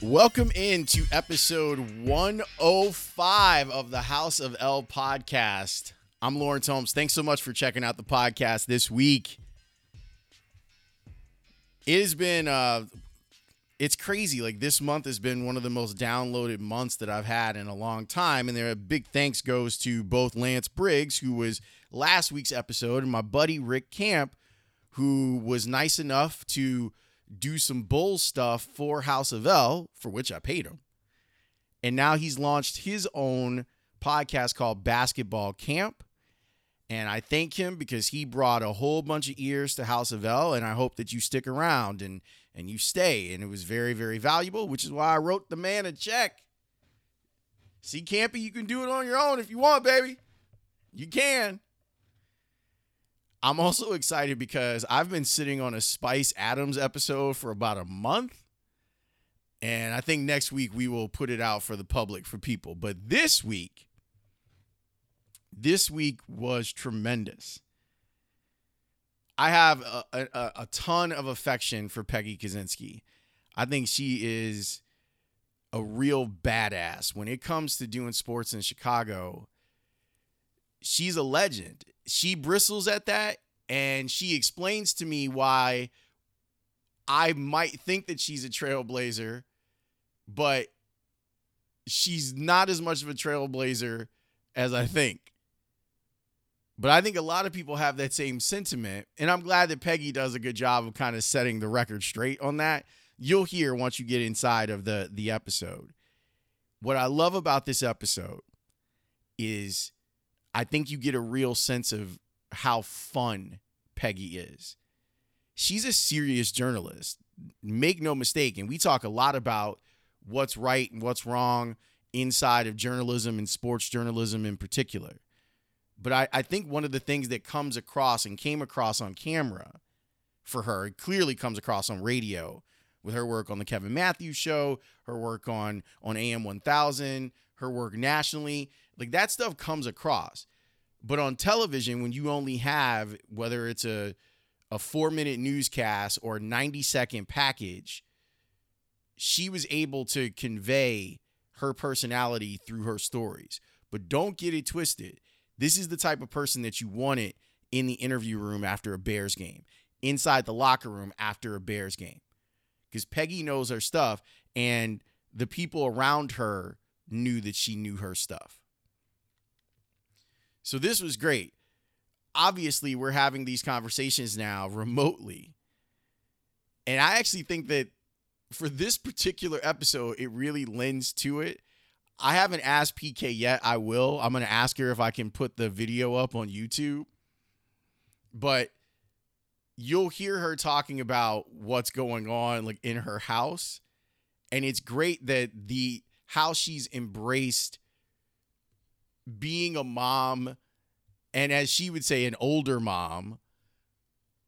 Welcome into episode 105 of the House of L podcast. I'm Lawrence Holmes. Thanks so much for checking out the podcast this week. It has been uh it's crazy. Like this month has been one of the most downloaded months that I've had in a long time. And there a big thanks goes to both Lance Briggs, who was last week's episode, and my buddy Rick Camp, who was nice enough to do some bull stuff for House of L, for which I paid him. And now he's launched his own podcast called Basketball Camp. And I thank him because he brought a whole bunch of ears to House of L. And I hope that you stick around and and you stay. And it was very, very valuable, which is why I wrote the man a check. See, Campy, you can do it on your own if you want, baby. You can. I'm also excited because I've been sitting on a Spice Adams episode for about a month. And I think next week we will put it out for the public, for people. But this week, this week was tremendous. I have a, a, a ton of affection for Peggy Kusinski. I think she is a real badass when it comes to doing sports in Chicago. She's a legend. She bristles at that and she explains to me why I might think that she's a trailblazer, but she's not as much of a trailblazer as I think. But I think a lot of people have that same sentiment. And I'm glad that Peggy does a good job of kind of setting the record straight on that. You'll hear once you get inside of the, the episode. What I love about this episode is I think you get a real sense of how fun Peggy is. She's a serious journalist. Make no mistake. And we talk a lot about what's right and what's wrong inside of journalism and sports journalism in particular. But I, I think one of the things that comes across and came across on camera for her, it clearly comes across on radio with her work on the Kevin Matthews show, her work on on AM 1000, her work nationally. Like that stuff comes across. But on television, when you only have whether it's a a four minute newscast or 90 second package, she was able to convey her personality through her stories. But don't get it twisted. This is the type of person that you wanted in the interview room after a Bears game, inside the locker room after a Bears game. Because Peggy knows her stuff, and the people around her knew that she knew her stuff. So this was great. Obviously, we're having these conversations now remotely. And I actually think that for this particular episode, it really lends to it I haven't asked PK yet. I will. I'm going to ask her if I can put the video up on YouTube. But you'll hear her talking about what's going on like in her house. And it's great that the how she's embraced being a mom and as she would say an older mom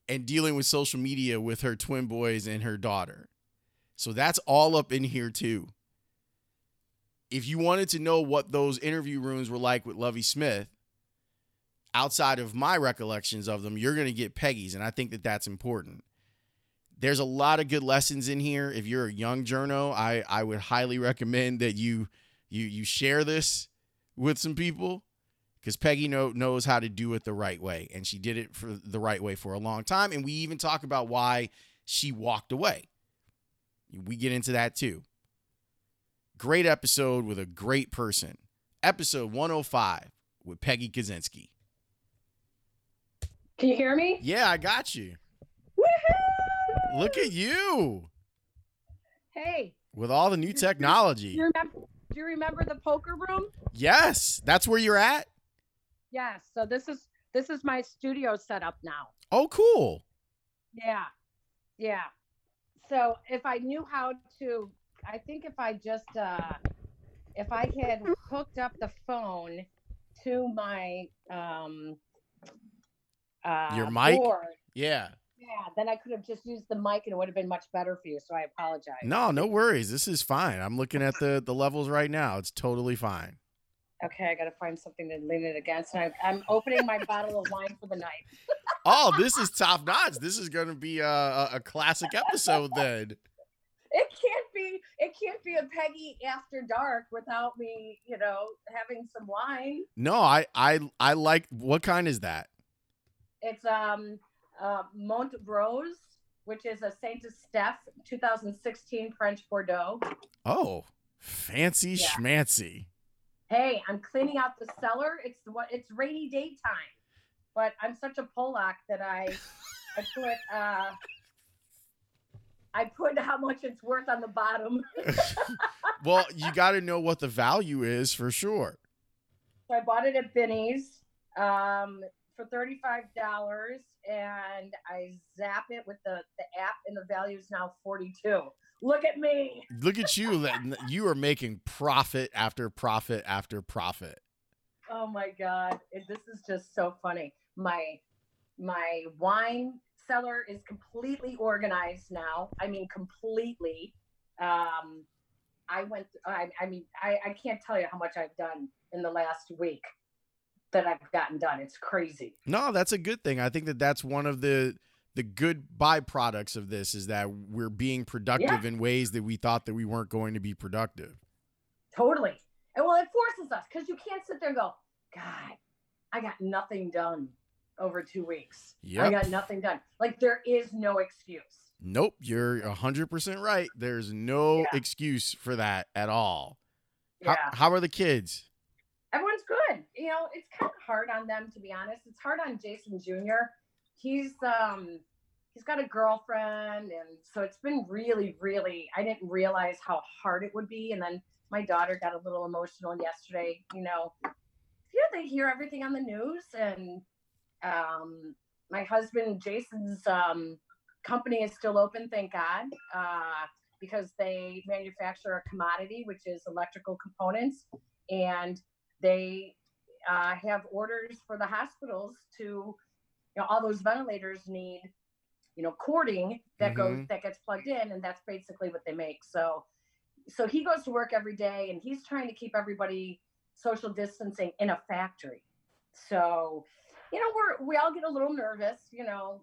and dealing with social media with her twin boys and her daughter. So that's all up in here too if you wanted to know what those interview rooms were like with Lovie Smith, outside of my recollections of them, you're going to get Peggy's. And I think that that's important. There's a lot of good lessons in here. If you're a young journo, I, I would highly recommend that you you you share this with some people because Peggy know, knows how to do it the right way. And she did it for the right way for a long time. And we even talk about why she walked away. We get into that too. Great episode with a great person. Episode 105 with Peggy Kusinski. Can you hear me? Yeah, I got you. Woohoo! Look at you. Hey. With all the new technology. You, remember, do you remember the poker room? Yes. That's where you're at? Yes. So this is this is my studio setup now. Oh, cool. Yeah. Yeah. So if I knew how to I think if I just uh, if I had hooked up the phone to my um, uh, your mic, board, yeah, yeah, then I could have just used the mic and it would have been much better for you. So I apologize. No, no worries. This is fine. I'm looking at the the levels right now. It's totally fine. Okay, I got to find something to lean it against. And I, am opening my bottle of wine for the night. oh, this is top notch. This is going to be a, a, a classic episode then. it can't be it can't be a Peggy after dark without me, you know, having some wine. No, I I I like what kind is that? It's um uh Mont Rose, which is a Saint Estephe 2016 French Bordeaux. Oh, fancy Yeah. schmancy. Hey, I'm cleaning out the cellar. It's what it's rainy day time. But I'm such a Polak that I I put uh I put how much it's worth on the bottom. Well, you got to know what the value is for sure. So I bought it at Binny's um, for thirty-five dollars, and I zap it with the the app, and the value is now forty-two. Look at me. Look at you. that- You are making profit after profit after profit. Oh my god, this is just so funny. My my wine cellar is completely organized now. I mean, completely. Um, I went. I, I mean, I, I can't tell you how much I've done in the last week that I've gotten done. It's crazy. No, that's a good thing. I think that that's one of the the good byproducts of this is that we're being productive in ways that we thought that we weren't going to be productive. Totally. And well, it forces us because you can't sit there and go, God, I got nothing done over two weeks. I got nothing done. Like there is no excuse. Nope, you're 100% right. There's no Yeah. excuse for that at all. Yeah. How, how are the kids? Everyone's good. You know, it's kind of hard on them to be honest. It's hard on Jason Jr. He's um he's got a girlfriend and so it's been really, really I didn't realize how hard it would be. And then my daughter got a little emotional yesterday, you know. Yeah, they hear everything on the news and um my husband Jason's um company is still open, thank God. Uh because they manufacture a commodity which is electrical components and they uh, have orders for the hospitals to you know all those ventilators need you know cording that goes Mhm. that gets plugged in and that's basically what they make. So so he goes to work every day and he's trying to keep everybody social distancing in a factory. So you know we're we all get a little nervous you know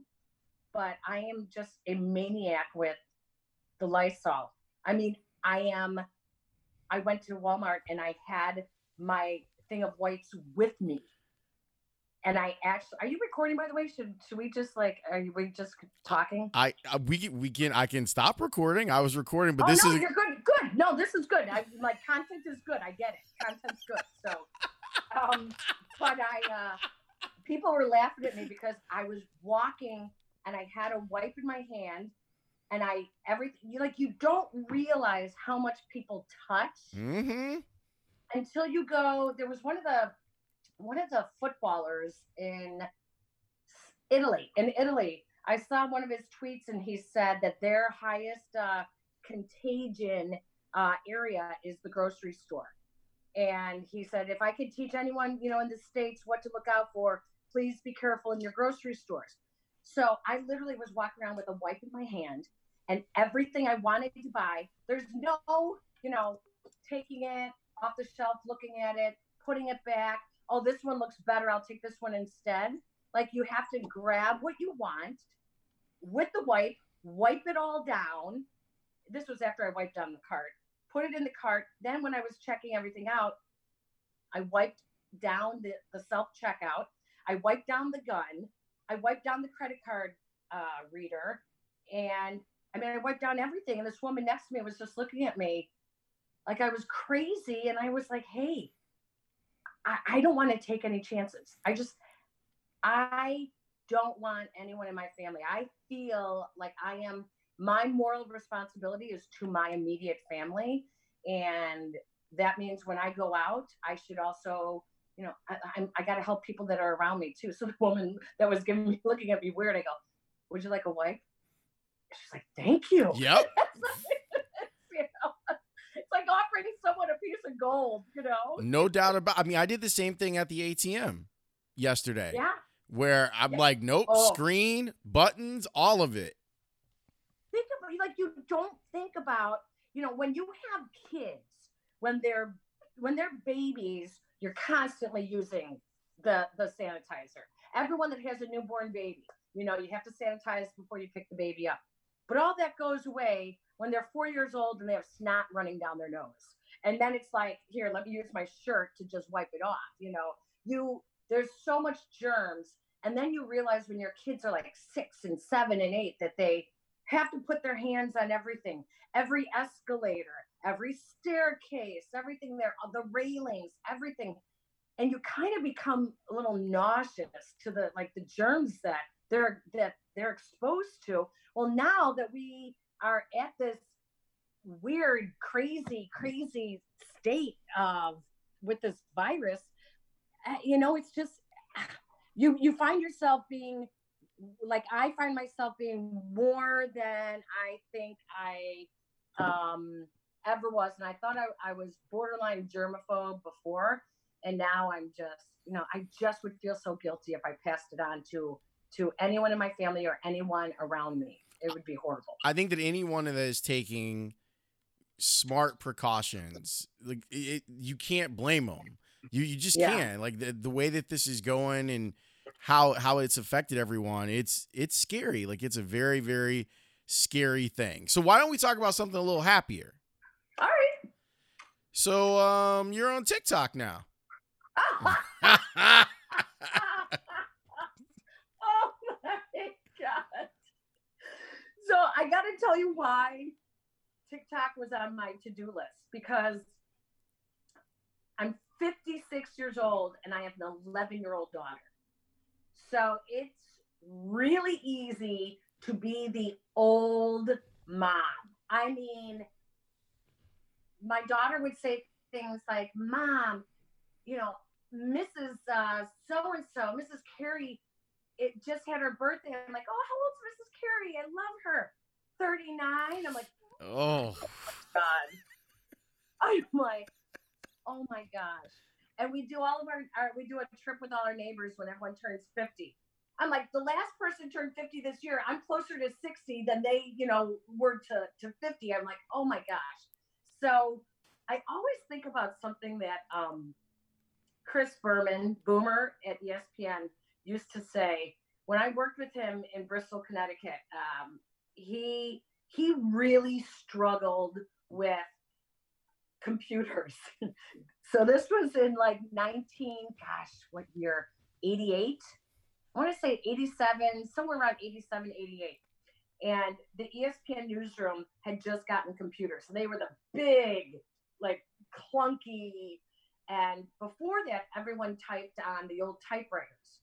but i am just a maniac with the lysol. I mean i am i went to walmart and i had my thing of wipes with me. And i actually are you recording by the way? Should should we just like are we just talking? I, I we we can I can stop recording. I was recording, but oh this no is you're good good. No this is good. I, like content is good. I get it. Content's good. So um but i uh people were laughing at me because i was walking and i had a wipe in my hand and i everything you like you don't realize how much people touch Mhm. Until you go there was one of the one of the footballers in italy in italy. I saw one of his tweets and he said that their highest uh, contagion uh, area is the grocery store. And he said if i could teach anyone you know in the states what to look out for please be careful in your grocery stores. So i literally was walking around with a wipe in my hand and everything i wanted to buy. There's no you know taking it off the shelf, looking at it, putting it back. Oh, this one looks better. I'll take this one instead. Like you have to grab what you want with the wipe, wipe it all down. This was after I wiped down the cart, put it in the cart. Then when I was checking everything out, I wiped down the, the self checkout. I wiped down the gun. I wiped down the credit card uh, reader. And I mean, I wiped down everything. And this woman next to me was just looking at me like I was crazy. And I was like, hey, I, I don't want to take any chances. I just, I don't want anyone in my family. I feel like I am, my moral responsibility is to my immediate family. And that means when I go out, I should also, you know, I, I'm, I got to help people that are around me too. So the woman that was giving me, looking at me weird, I go, would you like a wipe? She's like, thank you. Yep. you know, it's like offering someone a piece of gold, you know? No doubt about. I mean, I did the same thing at the ATM yesterday, Yeah. where I'm Yeah. like, nope, Oh. screen, buttons, all of it. think about like you don't think about you know when you have kids when they're when they're babies you're constantly using the the sanitizer everyone that has a newborn baby you know you have to sanitize before you pick the baby up but all that goes away when they're four years old and they have snot running down their nose. And then it's like, here, let me use my shirt to just wipe it off. You know, you there's so much germs. And then you realize when your kids are like six and seven and eight that they have to put their hands on everything, every escalator, every staircase, everything there, uh, the railings, everything. And you kind of become a little nauseous to the like the germs that they're that they're exposed to. Well, now that we are at this weird, crazy, crazy state of with this virus, uh, you know, it's just you you find yourself being like I find myself being more than I think I um, ever was, and I thought I, I was borderline germaphobe before, and now I'm just you know I just would feel so guilty if I passed it on to to anyone in my family or anyone around me. It would be horrible. I think that anyone that is taking smart precautions, like it, you can't blame them. You you just Yeah. can't. Like the the way that this is going and how how it's affected everyone. It's it's scary. Like it's a very very scary thing. So why don't we talk about something a little happier? All right. So um you're on TikTok now. oh my god. So I got to tell you why TikTok was on my to-do list because I'm 56 years old and I have an 11-year-old daughter. So it's really easy to be the old mom. I mean, my daughter would say things like, "Mom, you know, Mrs. Uh, so and so, Mrs. Carey, it just had her birthday. I'm like, oh, how old's Mrs. Carey? I love her. 39. I'm like, oh. God. I'm like, oh my gosh. And we do all of our, our, we do a trip with all our neighbors when everyone turns 50. I'm like, the last person turned 50 this year. I'm closer to 60 than they, you know, were to, to 50. I'm like, oh my gosh. So I always think about something that um, Chris Berman, Boomer at ESPN, used to say when I worked with him in Bristol, Connecticut. Um, he he really struggled with computers. so this was in like 19, gosh, what year? 88. I want to say 87, somewhere around 87, 88. And the ESPN newsroom had just gotten computers. And they were the big, like clunky. And before that, everyone typed on the old typewriters.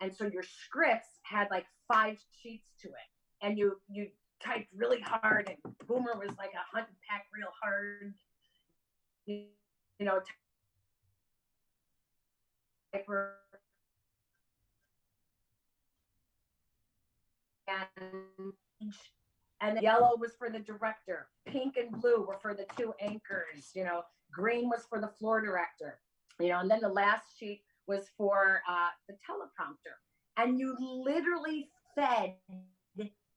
And so your scripts had like five sheets to it. And you you typed really hard and Boomer was like a hunt and pack real hard. You, you know, typer. And and yellow was for the director. Pink and blue were for the two anchors. You know, green was for the floor director. You know, and then the last sheet was for uh, the teleprompter. And you literally fed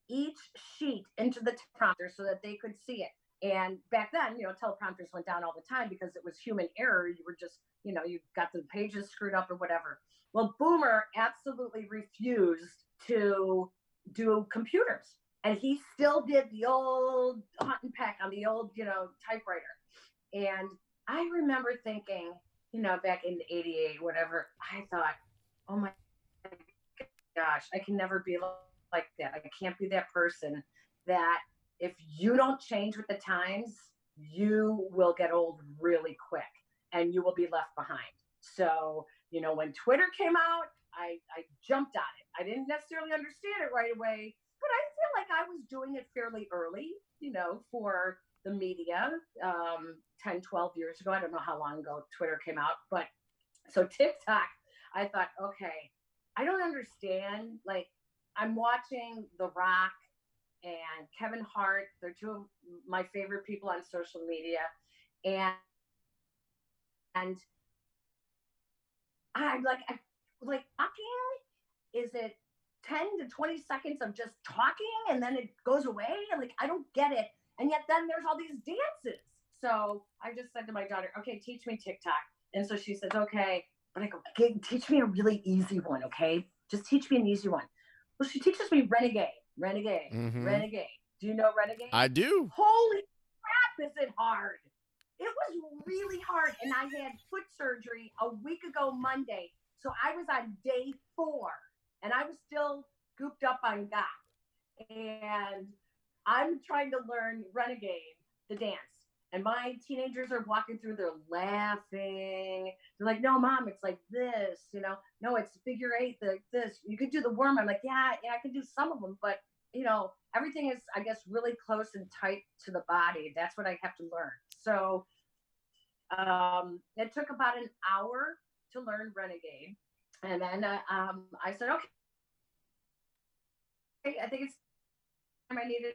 each sheet into the prompter so that they could see it. And back then, you know, teleprompters went down all the time because it was human error. You were just, you know, you got the pages screwed up or whatever. Well, Boomer absolutely refused to do computers. And he still did the old hunt and peck on the old, you know, typewriter. And I remember thinking, you know, back in 88, whatever, I thought, oh my gosh, I can never be like that. I can't be that person that if you don't change with the times, you will get old really quick and you will be left behind. So, you know, when Twitter came out, I, I jumped on it. I didn't necessarily understand it right away, but I feel like I was doing it fairly early, you know, for the media um, 10, 12 years ago. I don't know how long ago Twitter came out, but so TikTok, I thought, okay, I don't understand. Like, I'm watching The Rock and Kevin Hart. They're two of my favorite people on social media. And, and I'm like, I, like, talking? Is it 10 to 20 seconds of just talking and then it goes away? Like, I don't get it. And yet then there's all these dances. So I just said to my daughter, okay, teach me TikTok. And so she says, okay. But I go, okay, teach me a really easy one, okay? Just teach me an easy one. Well, she teaches me Renegade, Renegade, Mhm. Renegade. Do you know Renegade? I do. Holy crap, is it hard? It was really hard. And I had foot surgery a week ago Monday. So I was on day four and I was still gooped up on GOT. And I'm trying to learn Renegade, the dance. And my teenagers are walking through, they're laughing. They're like, no, mom, it's like this, you know, no, it's figure eight, like this. You could do the worm. I'm like, yeah, yeah, I can do some of them, but you know, everything is, I guess, really close and tight to the body. That's what I have to learn. So um, it took about an hour to learn Renegade. And then uh, um, I said, okay, I think it's time I needed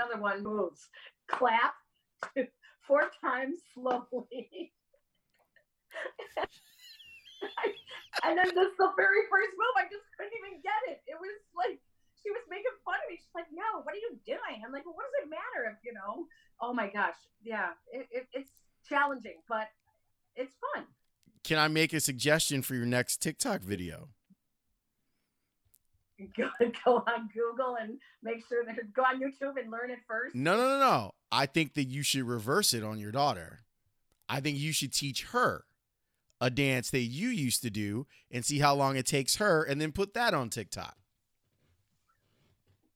another one moves. Clap four times slowly. and then this the very first move, I just couldn't even get it. It was like she was making fun of me. She's like, "No, what are you doing?" I'm like, "Well, what does it matter if you know?" Oh my gosh, yeah, it, it, it's challenging, but it's fun. Can I make a suggestion for your next TikTok video? Go, go on Google and make sure that go on YouTube and learn it first. No, no, no, no. I think that you should reverse it on your daughter. I think you should teach her a dance that you used to do and see how long it takes her and then put that on TikTok.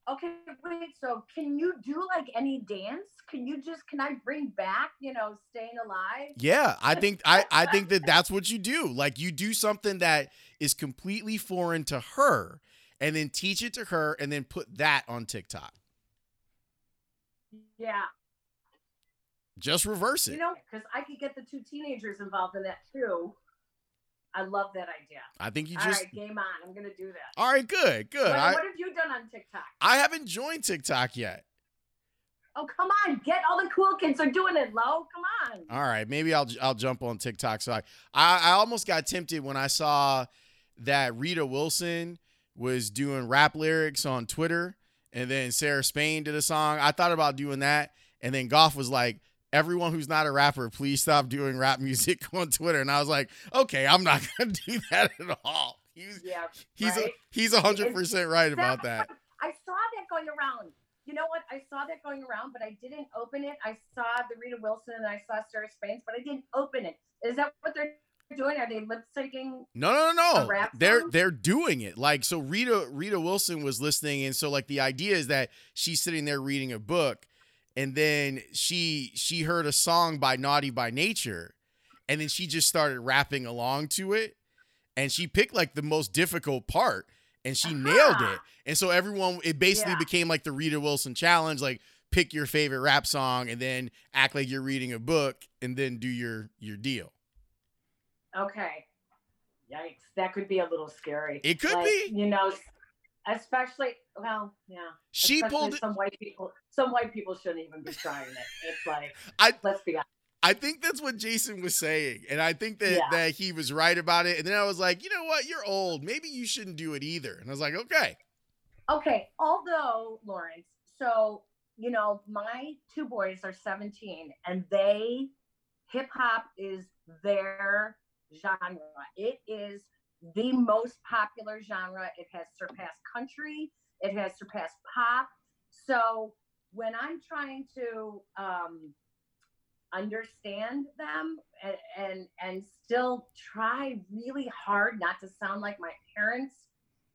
Okay, wait. So, can you do like any dance? Can you just can I bring back, you know, staying alive? Yeah, I think I I think that that's what you do. Like you do something that is completely foreign to her and then teach it to her and then put that on TikTok. Yeah. Just reverse it. You know, because I could get the two teenagers involved in that too. I love that idea. I think you just right, game on. I'm gonna do that. All right, good, good. What, I, what have you done on TikTok? I haven't joined TikTok yet. Oh, come on. Get all the cool kids are doing it, low. Come on. All right, maybe I'll I'll jump on TikTok. So I, I I almost got tempted when I saw that Rita Wilson was doing rap lyrics on Twitter, and then Sarah Spain did a song. I thought about doing that, and then Goff was like, "Everyone who's not a rapper, please stop doing rap music on Twitter." And I was like, "Okay, I'm not gonna do that at all." He's Yeah. he's right? a, he's a hundred percent right about that. I saw that going around. You know what? I saw that going around, but I didn't open it. I saw the Rita Wilson and I saw Sarah Spains, but I didn't open it. Is that what they're doing? Are they lip syncing? No, no, no, no. They're song? they're doing it. Like so Rita Rita Wilson was listening and so like the idea is that she's sitting there reading a book and then she she heard a song by Naughty by Nature and then she just started rapping along to it and she picked like the most difficult part and she nailed it. And so everyone it basically Yeah. became like the Rita Wilson challenge like pick your favorite rap song and then act like you're reading a book and then do your your deal. Okay. Yikes. That could be a little scary. It could Like, be. You know, especially, well, yeah. She especially pulled it some white people. Some white people shouldn't even be trying it. It's like, I let's be honest. I think that's what Jason was saying. And I think that, Yeah. that he was right about it. And then I was like, you know what? You're old. Maybe you shouldn't do it either. And I was like, okay. Okay, although Lawrence, so you know, my two boys are 17 and they hip hop is their genre. It is the most popular genre. It has surpassed country, it has surpassed pop. So when I'm trying to um understand them and, and and still try really hard not to sound like my parents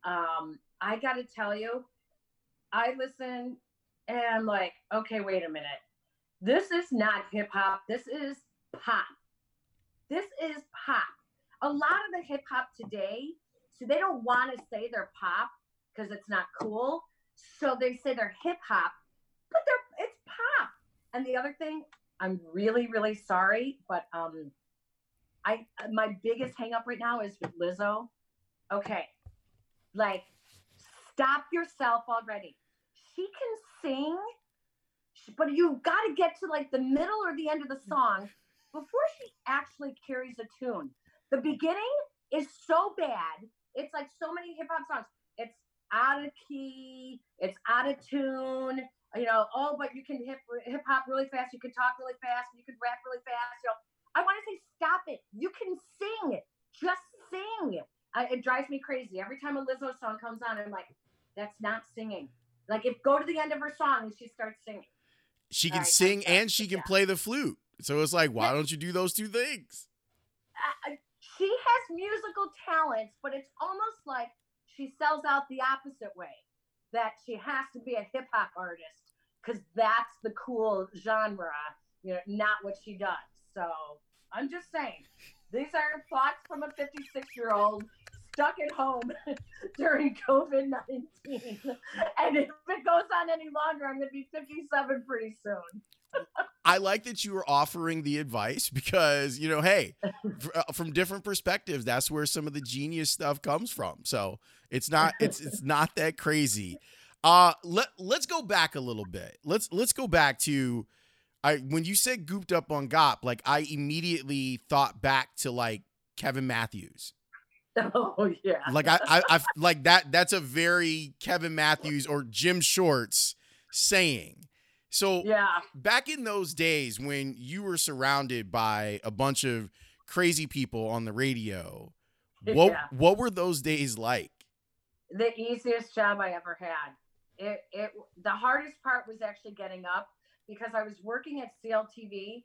um I got to tell you, I listen and I'm like, okay, wait a minute. This is not hip hop. This is pop. This is pop. A lot of the hip hop today, so they don't want to say they're pop because it's not cool. So they say they're hip hop, but they're it's pop. And the other thing, I'm really, really sorry, but um, I my biggest hang up right now is with Lizzo. Okay, like stop yourself already. She can sing, but you've got to get to like the middle or the end of the song before she actually carries a tune. The beginning is so bad. It's like so many hip hop songs. It's out of key. It's out of tune. You know, oh, but you can hip hip hop really fast. You can talk really fast. You can rap really fast. You know, I want to say, stop it. You can sing. Just sing. I, it drives me crazy every time a Lizzo song comes on. I'm like, that's not singing. Like if go to the end of her song and she starts singing. She can Right, sing and she can yeah. play the flute. So it's like, why don't you do those two things? Uh, she has musical talents, but it's almost like she sells out the opposite way. That she has to be a hip hop artist because that's the cool genre, you know, not what she does. So I'm just saying, these are thoughts from a 56 year old stuck at home during COVID 19. And if it goes on any longer, I'm going to be 57 pretty soon. I like that you were offering the advice because, you know, hey, uh, from different perspectives, that's where some of the genius stuff comes from. So it's not it's it's not that crazy. Uh let let's go back a little bit. Let's let's go back to I when you said gooped up on GOP, like I immediately thought back to like Kevin Matthews. Oh, yeah. Like I, I, I like that. That's a very Kevin Matthews or Jim Shorts saying. So Yeah. back in those days when you were surrounded by a bunch of crazy people on the radio, what Yeah. what were those days like? the easiest job I ever had. It it the hardest part was actually getting up because I was working at CLTV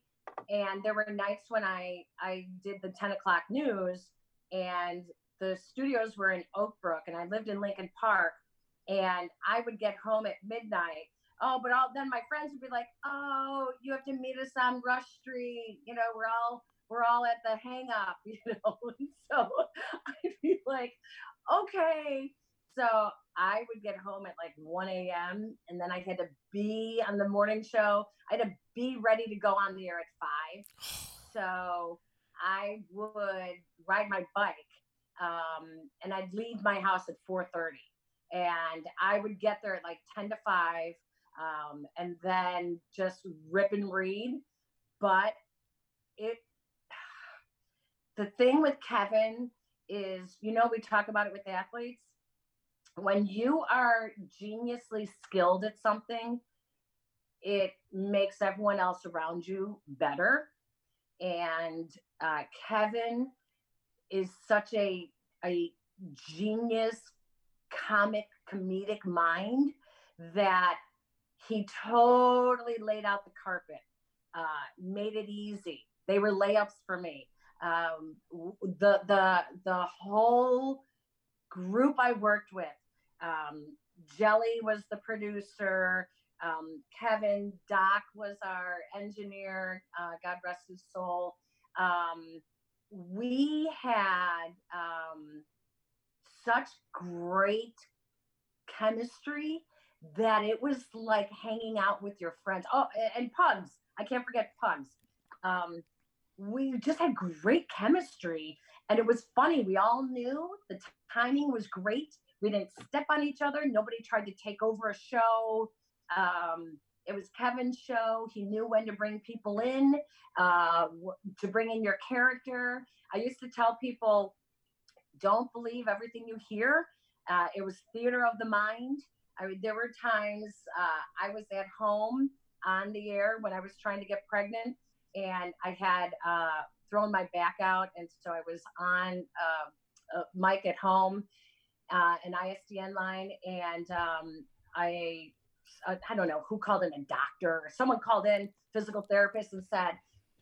and there were nights when I I did the 10 o'clock news and the studios were in Oak Brook and I lived in Lincoln Park and I would get home at midnight. Oh, but all then my friends would be like, "Oh, you have to meet us on Rush Street. You know, we're all we're all at the hang up, you know." And so I'd be like, "Okay." So I would get home at like 1 a.m. and then I had to be on the morning show. I had to be ready to go on the air at five. So I would ride my bike um, and I'd leave my house at 4:30, and I would get there at like 10 to 5, um, and then just rip and read. But it, the thing with Kevin is, you know, we talk about it with athletes. When you are geniusly skilled at something, it makes everyone else around you better. And uh, Kevin is such a a genius comic comedic mind that he totally laid out the carpet uh, made it easy. They were layups for me. Um, the the the whole group i worked with um, jelly was the producer um, kevin doc was our engineer uh, god rest his soul. Um, we had um, such great chemistry that it was like hanging out with your friends. Oh, and pugs. I can't forget pugs. Um, we just had great chemistry, and it was funny. We all knew the t- timing was great. We didn't step on each other. Nobody tried to take over a show. Um, it was Kevin's show. He knew when to bring people in, uh, to bring in your character. I used to tell people, don't believe everything you hear. Uh, it was theater of the mind. I mean, there were times uh, I was at home on the air when I was trying to get pregnant, and I had uh, thrown my back out, and so I was on uh, a mic at home, uh, an ISDN line, and um, I, I I don't know who called in a doctor or someone called in physical therapist and said,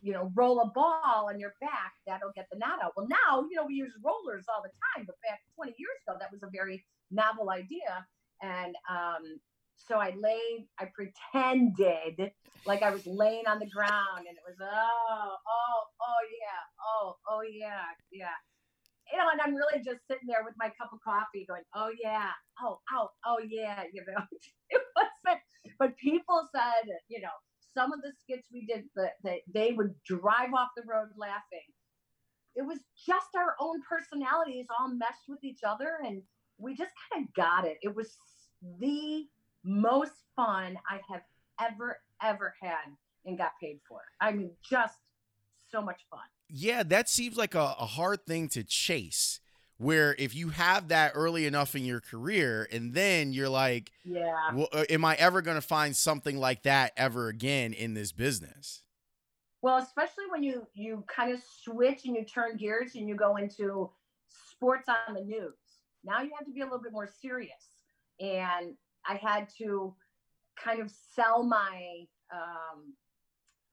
you know, roll a ball on your back, that'll get the knot out. Well, now, you know, we use rollers all the time, but back 20 years ago, that was a very novel idea. And um, so I laid, I pretended like I was laying on the ground and it was, oh, oh, oh, yeah, oh, oh, yeah, yeah. You know, and I'm really just sitting there with my cup of coffee going, oh, yeah, oh, oh, oh, yeah, you know, it wasn't, but people said, you know, some of the skits we did that that they would drive off the road laughing. It was just our own personalities all meshed with each other, and we just kind of got it. It was the most fun I have ever ever had and got paid for. I mean, just so much fun. Yeah, that seems like a, a hard thing to chase. Where if you have that early enough in your career, and then you're like, Yeah. well, uh, am I ever going to find something like that ever again in this business? Well, especially when you you kind of switch and you turn gears and you go into sports on the news. Now you have to be a little bit more serious. And I had to kind of sell my um,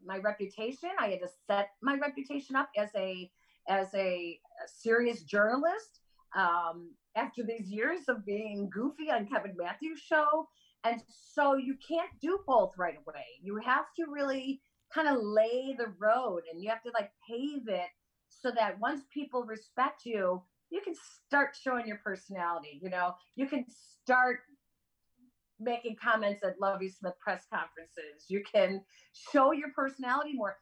my reputation. I had to set my reputation up as a as a, serious journalist um, after these years of being goofy on Kevin Matthews' show. And so you can't do both right away. You have to really kind of lay the road and you have to like pave it so that once people respect you, you can start showing your personality. You know, you can start making comments at Lovie Smith press conferences. You can show your personality more.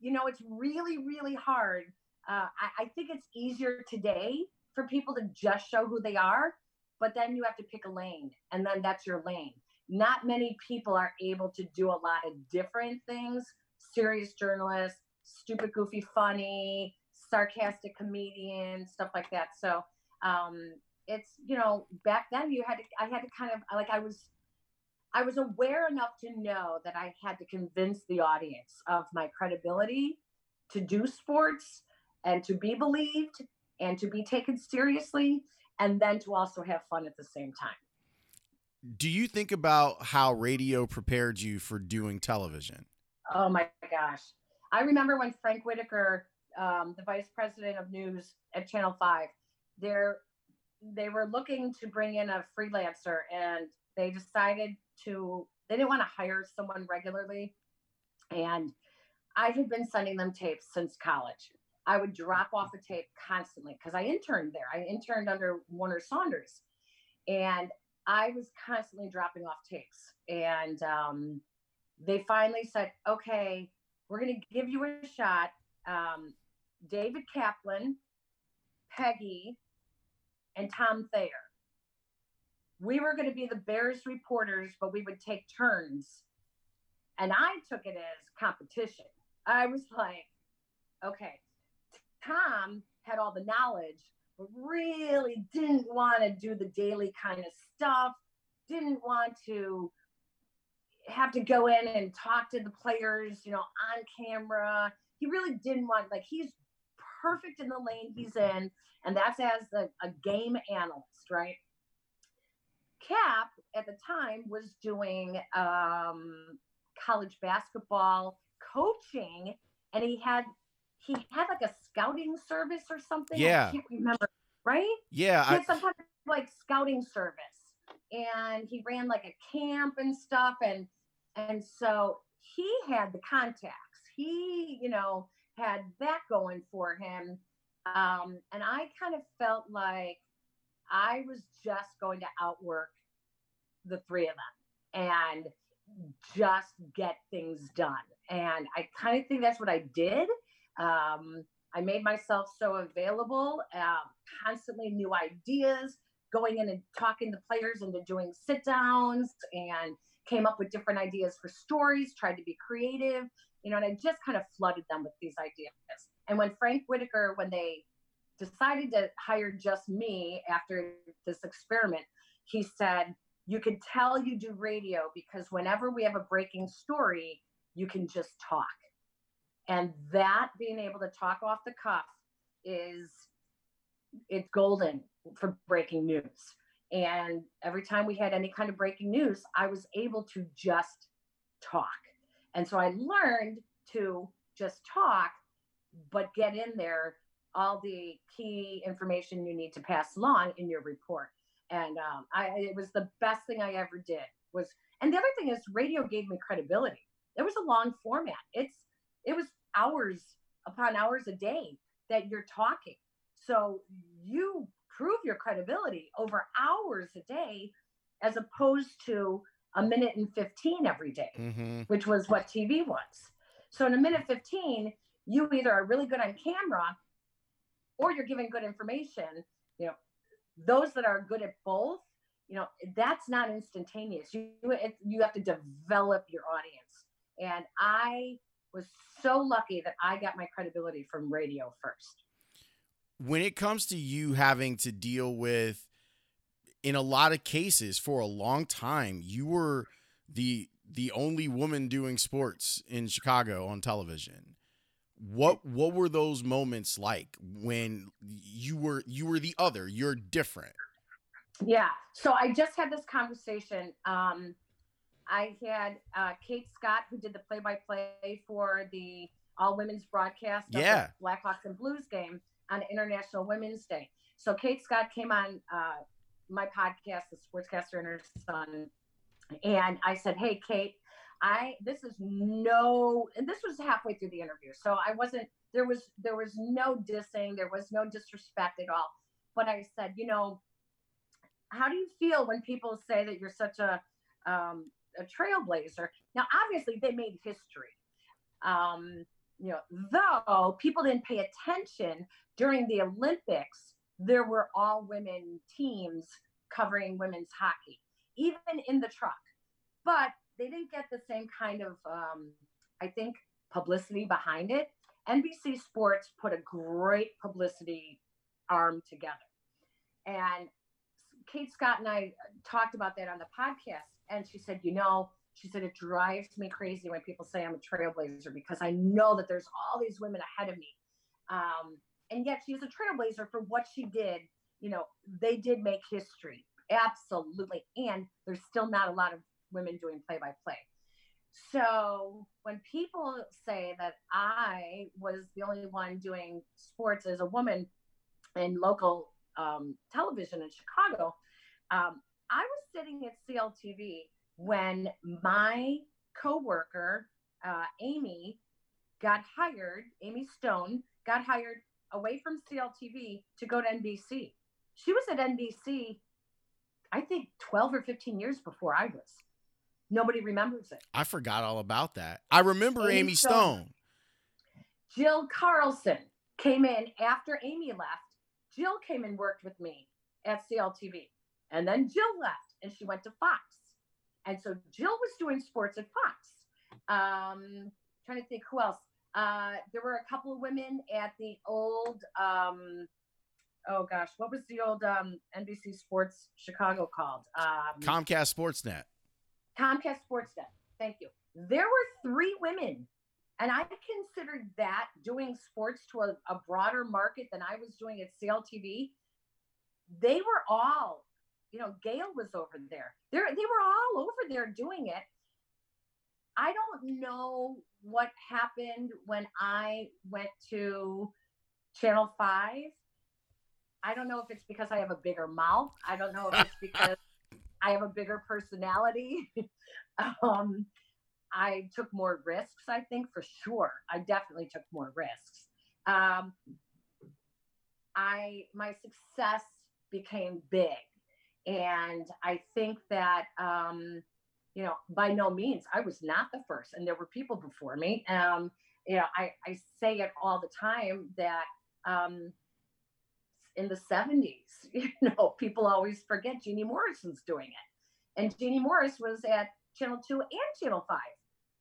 You know, it's really, really hard. Uh, I, I think it's easier today for people to just show who they are, but then you have to pick a lane, and then that's your lane. Not many people are able to do a lot of different things. Serious journalists, stupid, goofy, funny, sarcastic comedian, stuff like that. So um, it's you know back then you had to I had to kind of like I was I was aware enough to know that I had to convince the audience of my credibility to do sports and to be believed and to be taken seriously and then to also have fun at the same time. Do you think about how radio prepared you for doing television? Oh my gosh. I remember when Frank Whitaker, um, the vice president of news at Channel 5, there they were looking to bring in a freelancer and they decided to they didn't want to hire someone regularly. And i had been sending them tapes since college. I would drop off a tape constantly because i interned there. I interned under warner saunders. And i was constantly dropping off tapes. And um, they finally said okay we're going to give you a shot. Um, david kaplan peggy and tom thayer we were going to be the Bears reporters, but we would take turns. And I took it as competition. I was like, okay, Tom had all the knowledge, but really didn't want to do the daily kind of stuff, didn't want to have to go in and talk to the players, you know, on camera. He really didn't want, like, he's perfect in the lane he's in. And that's as a, a game analyst, right? Cap at the time was doing um, college basketball coaching, and he had he had like a scouting service or something. Yeah, I can't remember. Right? Yeah, he had I... some kind of like scouting service, and he ran like a camp and stuff, and and so he had the contacts. He, you know, had that going for him. Um, and I kind of felt like I was just going to outwork the three of them and just get things done. And I kind of think that's what I did. Um, I made myself so available, uh, constantly new ideas, going in and talking to players into doing sit downs and came up with different ideas for stories, tried to be creative, you know, and I just kind of flooded them with these ideas. And when Frank Whitaker, when they decided to hire just me after this experiment, he said, You can tell you do radio because whenever we have a breaking story, you can just talk. And that being able to talk off the cuff is it's golden for breaking news. And every time we had any kind of breaking news, I was able to just talk. And so I learned to just talk, but get in there all the key information you need to pass along in your report. And um, I, it was the best thing I ever did. Was and the other thing is, radio gave me credibility. It was a long format. It's it was hours upon hours a day that you're talking. So you prove your credibility over hours a day, as opposed to a minute and 15 every day, mm-hmm. which was what TV was. So in a minute 15, you either are really good on camera or you're giving good information you know those that are good at both you know that's not instantaneous. You you have to develop your audience. And i was so lucky that i got my credibility from radio first. When it comes to you having to deal with in a lot of cases for a long time you were the the only woman doing sports in chicago on television what what were those moments like when you were you were the other you're different Yeah. So I just had this conversation. Um, I had uh, Kate Scott, who did the play-by-play for the all women's broadcast of Yeah. the Blackhawks and Blues game on International Women's Day. So Kate Scott came on uh, my podcast, The Sportscaster and Her Son, and I said, "Hey, Kate, I this is no, and this was halfway through the interview, so I wasn't there was there was no dissing, there was no disrespect at all, but I said, you know." How do you feel when people say that you're such a um, a trailblazer? Now, obviously, they made history. Um, you know, though people didn't pay attention during the Olympics, there were all women teams covering women's hockey, even in the truck. But they didn't get the same kind of, um, I think, publicity behind it. NBC Sports put a great publicity arm together. And Kate Scott and I talked about that on the podcast. And she said, you know, she said, it drives me crazy when people say I'm a trailblazer because I know that there's all these women ahead of me. Um, and yet she she's a trailblazer for what she did. You know, they did make history. Absolutely. And there's still not a lot of women doing play by play. So when people say that I was the only one doing sports as a woman in local um, television in Chicago, um, I was sitting at CLTV when my coworker uh, Amy got hired. Amy Stone got hired away from CLTV to go to NBC. She was at NBC, I think, 12 or 15 years before I was. Nobody remembers it. I forgot all about that. I remember Amy Amy Stone. Stone. Jill Carlson came in after Amy left. Jill came and worked with me at CLTV. And then Jill left and she went to Fox. And so Jill was doing sports at Fox. Um, trying to think who else. Uh, there were a couple of women at the old, um, oh gosh, what was the old um, NBC Sports Chicago called? Um, Comcast Sportsnet. Comcast Sportsnet. Thank you. There were three women, and I considered that doing sports to a, a broader market than I was doing at CLTV. They were all, you know, Gail was over there. They they were all over there doing it. I don't know what happened when I went to Channel Five. I don't know if it's because I have a bigger mouth. I don't know if it's because I have a bigger personality. um, I took more risks, I think, for sure. I definitely took more risks. Um, I my success became big, and I think that um, you know by no means I was not the first, and there were people before me. Um, you know, I, I say it all the time that um, in the 70s, you know, people always forget Jeannie Morrison's doing it. And Jeannie Morris was at Channel 2 and Channel 5.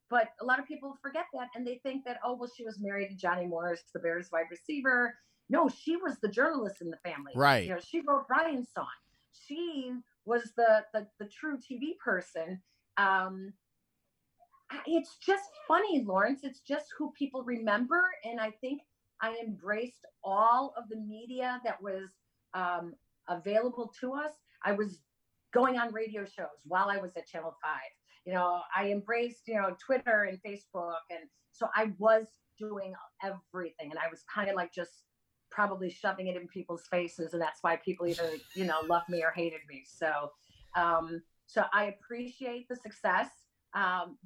But a lot of people forget that and they think that, oh, well, she was married to Johnny Morris, the Bears wide receiver. No, she was the journalist in the family. Right. You know, she wrote Brian's song. She was the the, the true TV person. Um, it's just funny, Lawrence. It's just who people remember. And I think I embraced all of the media that was um, available to us. I was going on radio shows while I was at Channel 5. You know, I embraced, you know, Twitter and Facebook. And so I was doing everything. And I was kind of like just probably shoving it in people's faces. And that's why people either, you know, loved me or hated me. So, um, so I appreciate the success. Um,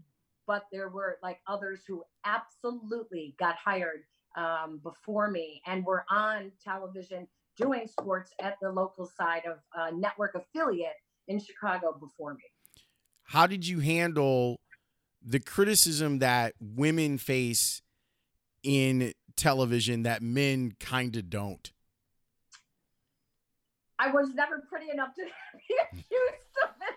but there were like others who absolutely got hired um, before me and were on television doing sports at the local side of a network affiliate in Chicago before me. How did you handle the criticism that women face in television that men kind of don't? I was never pretty enough to be accused of it.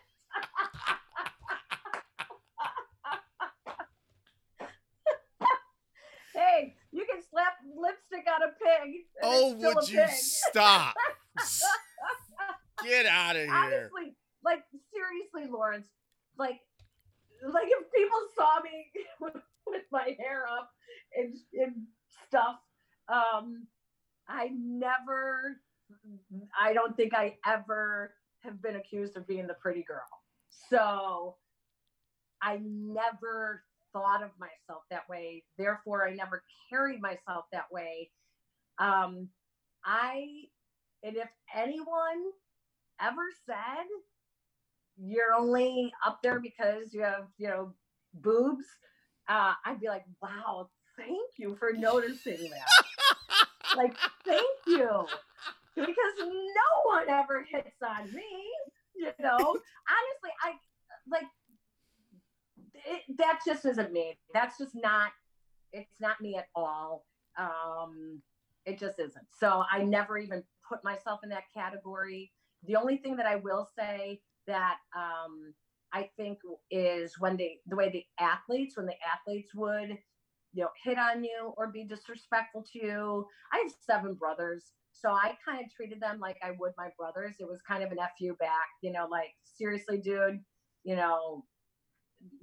hey, you can slap lipstick on a pig. Oh, would you pig. stop? Get out of here. honestly, like seriously, Lawrence, like, like if people saw me with, with my hair up and, and stuff, um, I never, I don't think I ever have been accused of being the pretty girl. So I never thought of myself that way. Therefore, I never carried myself that way. Um, I, and if anyone ever said you're only up there because you have, you know, boobs, uh, I'd be like, wow, thank you for noticing that. like, thank you. Because no one ever hits on me, you know. Honestly, I like it, that just isn't me. That's just not it's not me at all. Um it just isn't. So I never even put myself in that category. The only thing that I will say that um I think is when they the way the athletes when the athletes would you know hit on you or be disrespectful to you. I have seven brothers, so I kind of treated them like I would my brothers. It was kind of an fu back, you know, like seriously, dude, you know,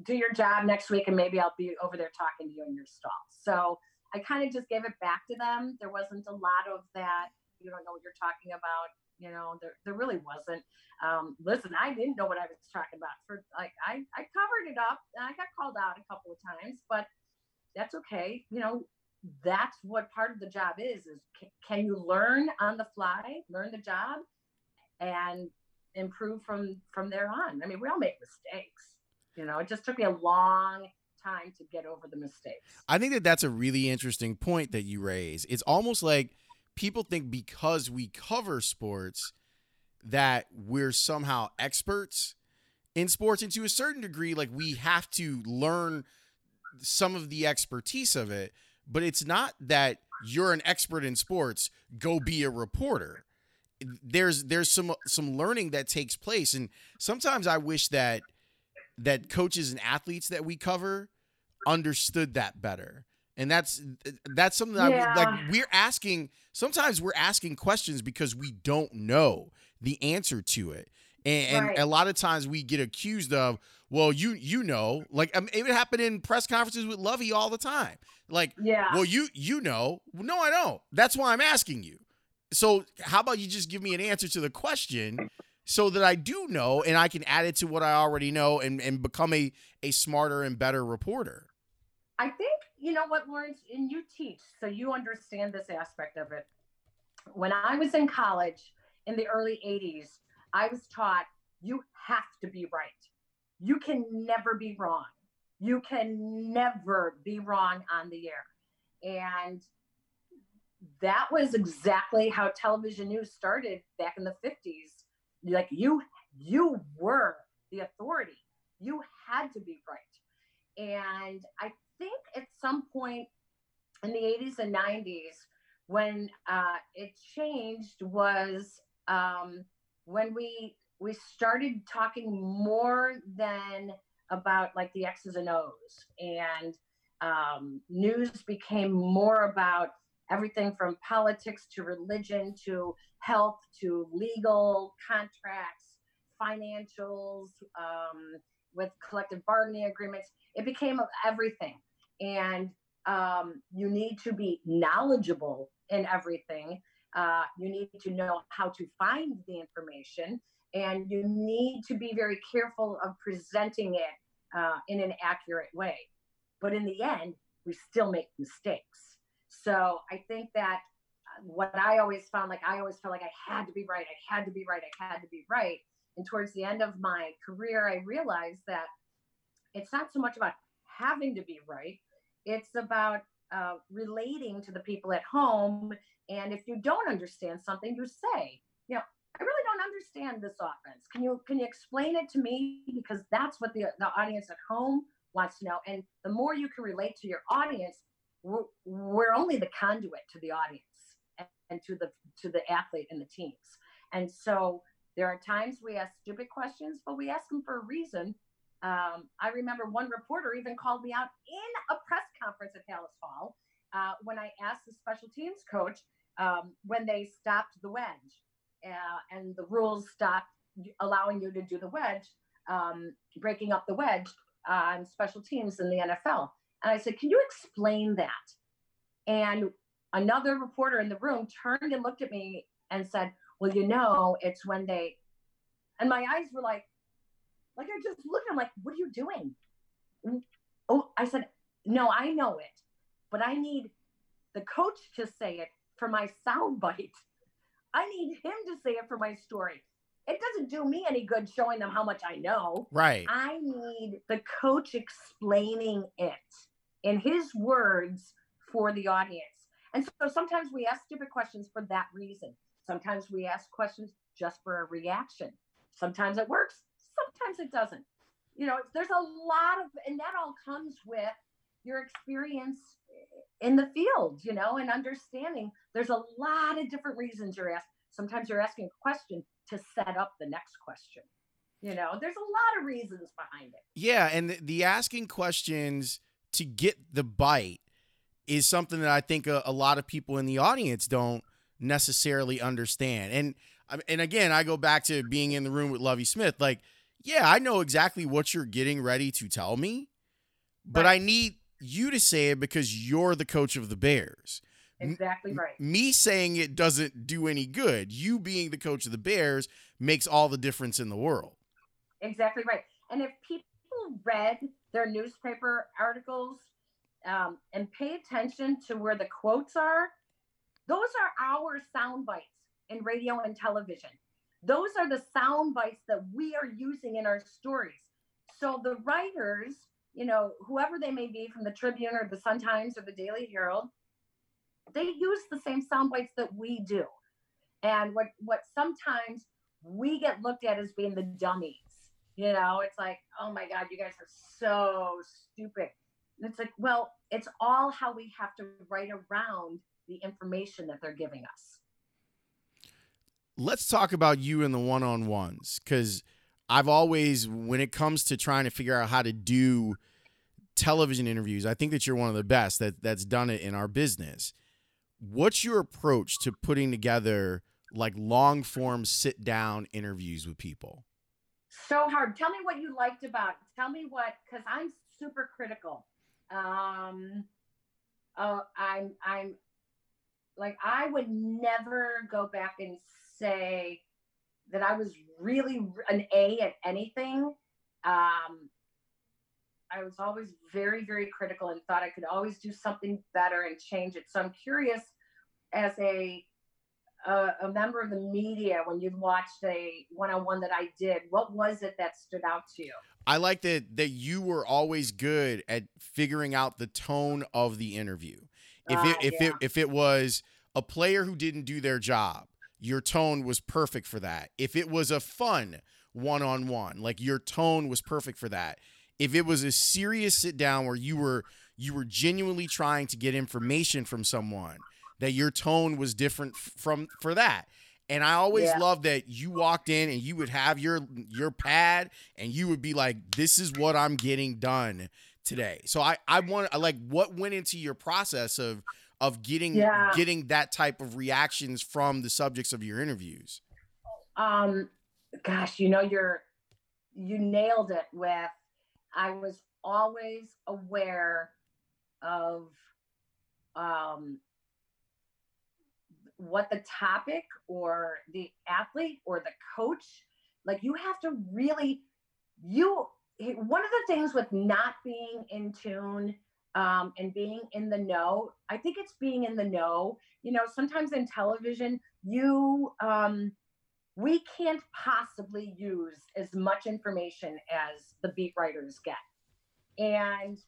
do your job next week and maybe I'll be over there talking to you in your stall. So I kind of just gave it back to them. There wasn't a lot of that. You don't know what you're talking about. You know, there, there really wasn't. Um, listen, I didn't know what I was talking about for like, I, I covered it up and I got called out a couple of times, but that's okay. You know, that's what part of the job is, is can, can you learn on the fly, learn the job and improve from, from there on. I mean, we all make mistakes you know, it just took me a long time to get over the mistakes. I think that that's a really interesting point that you raise. It's almost like people think because we cover sports that we're somehow experts in sports and to a certain degree like we have to learn some of the expertise of it but it's not that you're an expert in sports go be a reporter there's there's some some learning that takes place and sometimes i wish that that coaches and athletes that we cover understood that better. And that's that's something that yeah. I, like we're asking sometimes we're asking questions because we don't know the answer to it. And, right. and a lot of times we get accused of, well, you you know, like um, it would happen in press conferences with Lovie all the time. Like, yeah, well, you you know, no, I don't. That's why I'm asking you. So how about you just give me an answer to the question, so that I do know and I can add it to what I already know and, and become a, a smarter and better reporter. I think, you know what, Lawrence, and you teach, so you understand this aspect of it. When I was in college in the early 80s, I was taught you have to be right. You can never be wrong. You can never be wrong on the air. And that was exactly how television news started back in the 50s like you you were the authority. You had to be right. And i think at some point in the 80s and 90s when uh, it changed was um, when we we started talking more than about like the x's and o's. And um, news became more about everything from politics to religion to health to legal contracts, financials, um, with collective bargaining agreements. It became everything. And um, you need to be knowledgeable in everything. Uh, you need to know how to find the information, and you need to be very careful of presenting it uh, in an accurate way. But in the end, we still make mistakes. So I think that what I always found, like I always felt like I had to be right, I had to be right, I had to be right. And towards the end of my career, I realized that it's not so much about having to be right, it's about uh, relating to the people at home. And if you don't understand something, you say, you know, I really don't understand this offense. Can you can you explain it to me? Because that's what the the audience at home wants to know. And the more you can relate to your audience, we're, we're only the conduit to the audience and to the to the athlete and the teams. And so there are times we ask stupid questions, but we ask them for a reason. Um, I remember one reporter even called me out in a press conference at Halas Hall uh, when I asked the special teams coach um, when they stopped the wedge uh, and the rules stopped allowing you to do the wedge, um, breaking up the wedge on special teams in the NFL. And I said, Can you explain that? And another reporter in the room turned and looked at me and said, Well, you know, it's when they, And my eyes were like, like I just looked, I'm like, what are you doing? Oh, I said, no, I know it, but I need the coach to say it for my soundbite. I need him to say it for my story. It doesn't do me any good showing them how much I know. Right. I need the coach explaining it in his words for the audience. And so sometimes we ask stupid questions for that reason. Sometimes we ask questions just for a reaction. Sometimes it works, sometimes it doesn't. You know, there's a lot of, and that all comes with your experience in the field, you know, and understanding there's a lot of different reasons you're asked. Sometimes you're asking a question to set up the next question. You know, there's a lot of reasons behind it. Yeah, and the, the asking questions to get the bite is something that I think a, a, lot of people in the audience don't necessarily understand. And and again, I go back to being in the room with Lovie Smith. Like, yeah, I know exactly what you're getting ready to tell me, but right. I need you to say it because you're the coach of the Bears. Exactly right. M- me saying it doesn't do any good. You being the coach of the Bears makes all the difference in the world. Exactly right. And if people read their newspaper articles um, and pay attention to where the quotes are, those are our sound bites in radio and television. Those are the sound bites that we are using in our stories. So the writers, you know, whoever they may be from the Tribune or the Sun Times or the Daily Herald, they use the same sound bites that we do. And what what sometimes we get looked at as being the dummies. You know, it's like, oh my God, you guys are so stupid. It's like, well, it's all how we have to write around the information that they're giving us. Let's talk about you and the one on ones because I've always, when it comes to trying to figure out how to do television interviews, I think that you're one of the best that that's done it in our business. What's your approach to putting together like long form sit down interviews with people? So hard. Tell me what you liked about. It. Tell me what because I'm super critical. Um, uh, I'm I'm like I would never go back and say that I was really an A at anything. Um, I was always very, very critical and thought I could always do something better and change it. So I'm curious, as a a, a member of the media, when you watched a one-on-one that I did, what was it that stood out to you? I like that that you were always good at figuring out the tone of the interview. If uh, it if yeah. it if it was a player who didn't do their job, your tone was perfect for that. If it was a fun one-on-one, like your tone was perfect for that. If it was a serious sit down where you were you were genuinely trying to get information from someone, that your tone was different from for that. And I always yeah. loved that you walked in and you would have your your pad and you would be like, "This is what I'm getting done today." So I I want like what went into your process of of getting yeah. getting that type of reactions from the subjects of your interviews. Um, gosh, you know you're you nailed it with. I was always aware of um what the topic or the athlete or the coach like you have to really you one of the things with not being in tune um, and being in the know i think it's being in the know. You know sometimes in television you um, we can't possibly use as much information as the beat writers get. And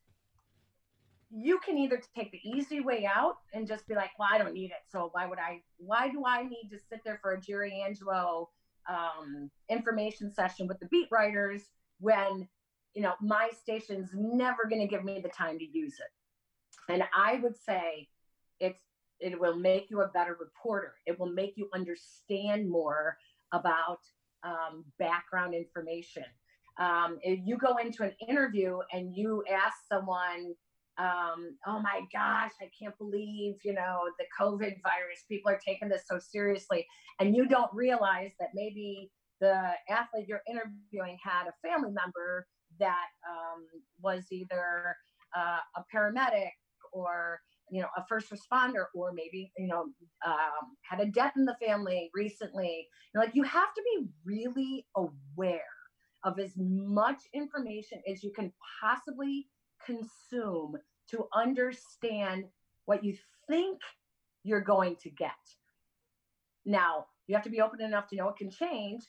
you can either take the easy way out and just be like, well, I don't need it. So why would I, why do I need to sit there for a Jerry Angelo um, information session with the beat writers when, you know, my station's never going to give me the time to use it. And I would say it's, it will make you a better reporter. It will make you understand more about um, background information. Um, if you go into an interview and you ask someone, um, oh my gosh, I can't believe, you know, the COVID virus, people are taking this so seriously. And you don't realize that maybe the athlete you're interviewing had a family member that um, was either uh, a paramedic or, you know, a first responder, or maybe, you know, um, had a death in the family recently. You're like, you have to be really aware of as much information as you can possibly consume to understand what you think you're going to get. Now, you have to be open enough to know it can change,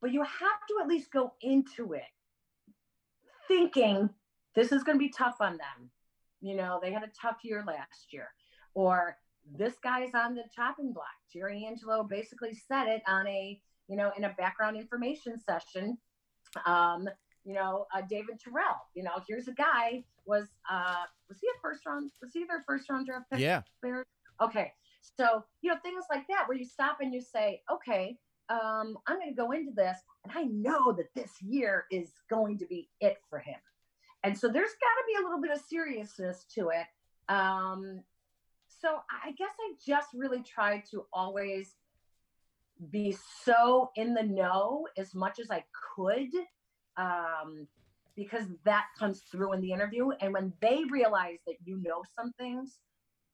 but you have to at least go into it thinking this is going to be tough on them. You know, they had a tough year last year, or this guy's on the chopping block. Jerry Angelo basically said it on a, you know, in a background information session. Um, you know, uh, David Terrell. You know, here's a guy was uh was he a first round? Was he their first round draft pick? Yeah. Okay. So you know things like that where you stop and you say, okay, um, I'm going to go into this, and I know that this year is going to be it for him. And so there's got to be a little bit of seriousness to it. Um, so I guess I just really try to always be so in the know as much as I could um, because that comes through in the interview. And when they realize that you know some things,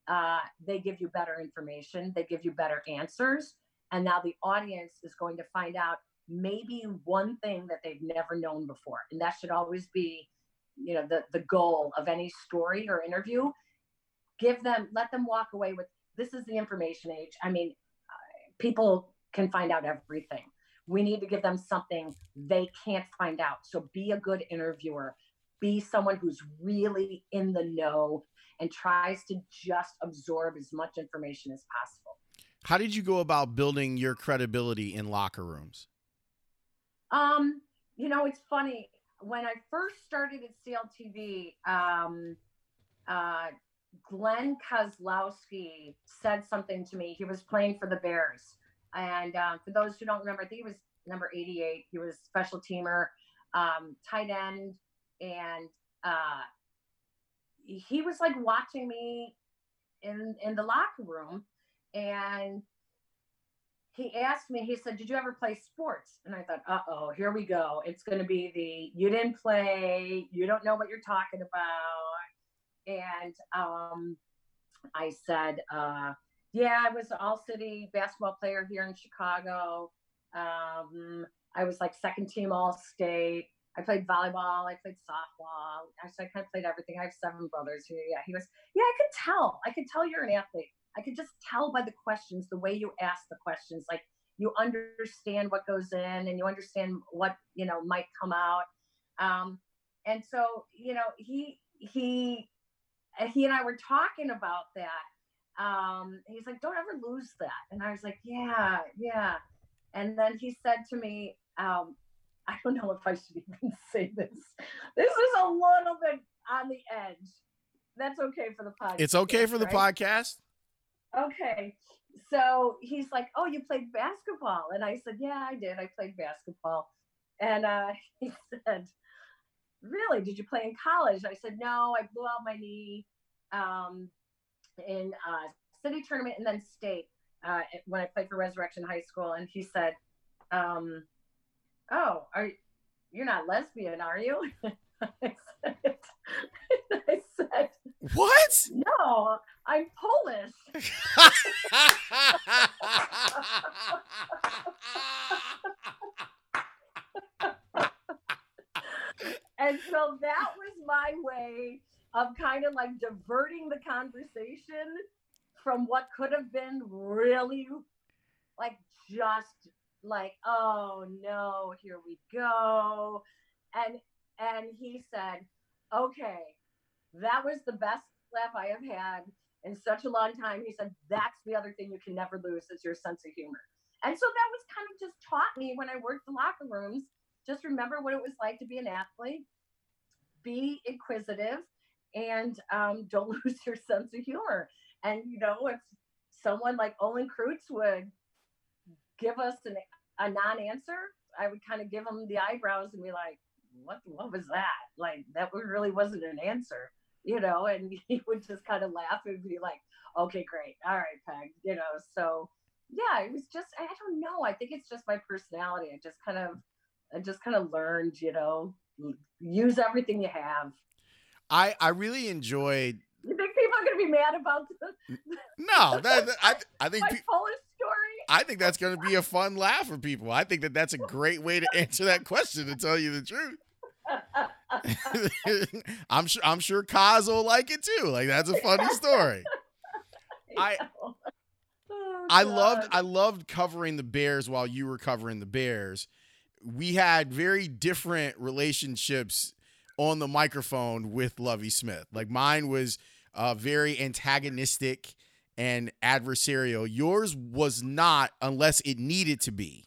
uh, they give you better information, they give you better answers. And now the audience is going to find out maybe one thing that they've never known before. And that should always be, you know, the, the goal of any story or interview. Give them, let them walk away with this is the information age. I mean, uh, people can find out everything. We need to give them something they can't find out. So be a good interviewer. Be someone who's really in the know and tries to just absorb as much information as possible. How did you go about building your credibility in locker rooms? Um, you know, it's funny. When I first started at CLTV, um, uh, Glenn Kozlowski said something to me. He was playing for the Bears. And uh, for those who don't remember, I think he was number 88. He was special teamer, um, tight end. And uh, he was like watching me in, in the locker room and he asked me, he said, Did you ever play sports? And I thought, uh oh, here we go. It's going to be the you didn't play, you don't know what you're talking about. And um, I said, uh, Yeah, I was all city basketball player here in Chicago. Um, I was like second team all state. I played volleyball. I played softball. Actually, I kind of played everything. I have seven brothers. Yeah, he was. Yeah, I could tell. I could tell you're an athlete. I could just tell by the questions, the way you ask the questions, like you understand what goes in and you understand what you know might come out. Um, and so you know he he he and I were talking about that. Um, he's like, "Don't ever lose that," and I was like, "Yeah, yeah." And then he said to me, um, "I don't know if I should even say this. This is a little bit on the edge. That's okay for the podcast. It's okay for the right? podcast okay. So he's like, Oh, you played basketball? And I said, Yeah, I did. I played basketball. And uh, he said, Really? Did you play in college? I said, No, I blew out my knee um, in uh, city tournament and then state uh, when I played for Resurrection High School. And he said, um, Oh, are you're not lesbian, are you? I said, I said, What? No, I'm Polish. and so that was my way of kind of like diverting the conversation from what could have been really like just like oh no here we go and and he said okay that was the best laugh i have had in such a long time. He said, That's the other thing you can never lose is your sense of humor. And so that was kind of just taught me when I worked the locker rooms. Just remember what it was like to be an athlete, be inquisitive, and um, don't lose your sense of humor. And, you know, if someone like Olin Kreutz would give us an, a non answer, I would kind of give him the eyebrows and be like, what, what was that? Like, that really wasn't an answer you know, and he would just kind of laugh and be like, okay, great. All right, Peg, you know, so yeah, it was just, I don't know. I think it's just my personality. I just kind of, I just kind of learned, you know, use everything you have. I, I really enjoyed. You think people are going to be mad about this? No, that, I, I think my pe- Polish I think that's going to be a fun laugh for people. I think that that's a great way to answer that question. To tell you the truth, I'm sure I'm sure Kaz will like it too. Like that's a funny story. I Oh, I loved I loved covering the Bears while you were covering the Bears. We had very different relationships on the microphone with Lovie Smith. Like mine was uh, very antagonistic and adversarial. Yours was not unless it needed to be.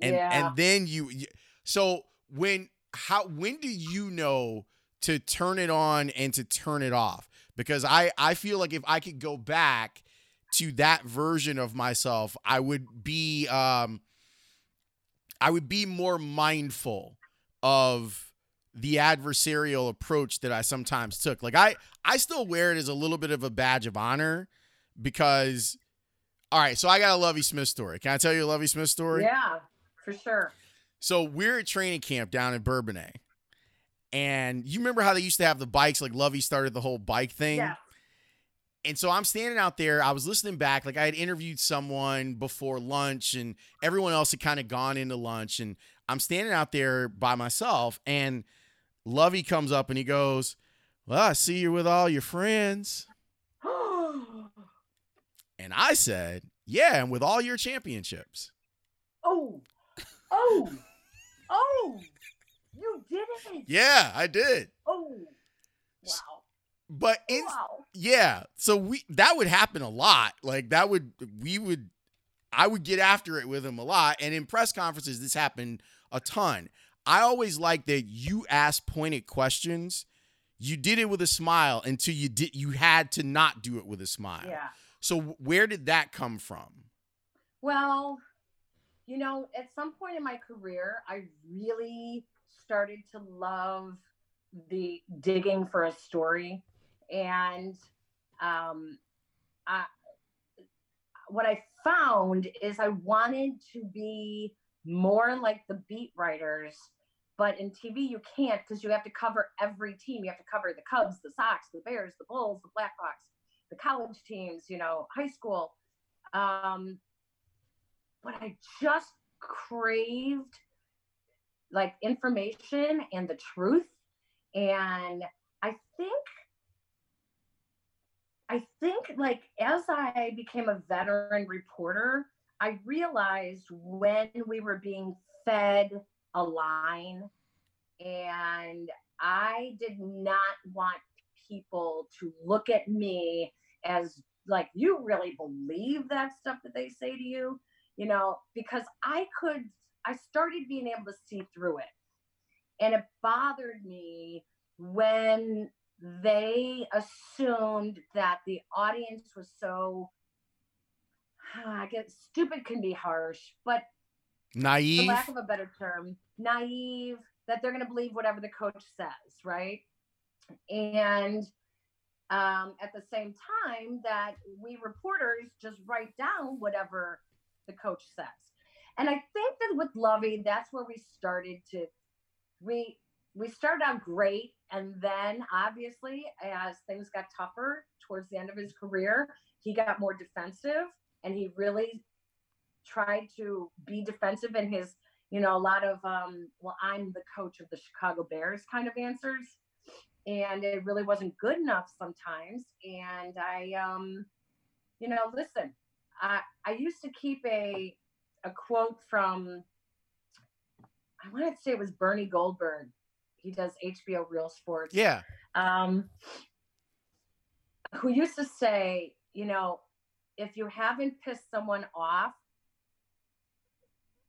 And Yeah. and then you you- so when how when do you know to turn it on and to turn it off? Because I I feel like if I could go back to that version of myself, I would be um I would be more mindful of the adversarial approach that I sometimes took. Like I I still wear it as a little bit of a badge of honor because all right, so I got a Lovie Smith story. Can I tell you a Lovie Smith story? Yeah, for sure. So we're at training camp down in Bourbonnais. And you remember how they used to have the bikes, like Lovie started the whole bike thing? Yeah. And so I'm standing out there. I was listening back. Like I had interviewed someone before lunch, and everyone else had kind of gone into lunch. And I'm standing out there by myself. And Lovie comes up and he goes, Well, I see you're with all your friends. And I said, Yeah, and with all your championships. oh, oh, oh! You did it. Yeah, I did. Oh, wow. But oh, in, wow. Yeah. So we that would happen a lot. Like that would we would I would get after it with him a lot. And in press conferences, this happened a ton. I always like that you ask pointed questions. You did it with a smile until you did you had to not do it with a smile. Yeah. So where did that come from? Well, you know, at some point in my career, I really started to love the digging for a story. And um, I, what I found is I wanted to be more like the beat writers. But in TV, you can't because you have to cover every team. You have to cover the Cubs, the Sox, the Bears, the Bulls, the Blackhawks, the college teams, you know, high school. Um, but I just craved like information and the truth. And I think, I think like as I became a veteran reporter, I realized when we were being fed a line and I did not want people to look at me as like you really believe that stuff that they say to you? You know because i could i started being able to see through it. And it bothered me when they assumed that the audience was so i guess stupid can be harsh but for Naive. lack of a better term, naive, that they're going to believe whatever the coach says, right? And um, at the same time, that we reporters just write down whatever the coach says. And I think that with Lovie, that's where we started to we we started out great, and then obviously as things got tougher towards the end of his career, he got more defensive, and he really tried to be defensive in his, you know, a lot of, um, well, I'm the coach of the Chicago Bears kind of answers. And it really wasn't good enough sometimes. And I, um, you know, listen, I, I used to keep a, a quote from, I want to say it was Bernie Goldberg. He does HBO Real Sports Yeah. um, who used to say, you know, if you haven't pissed someone off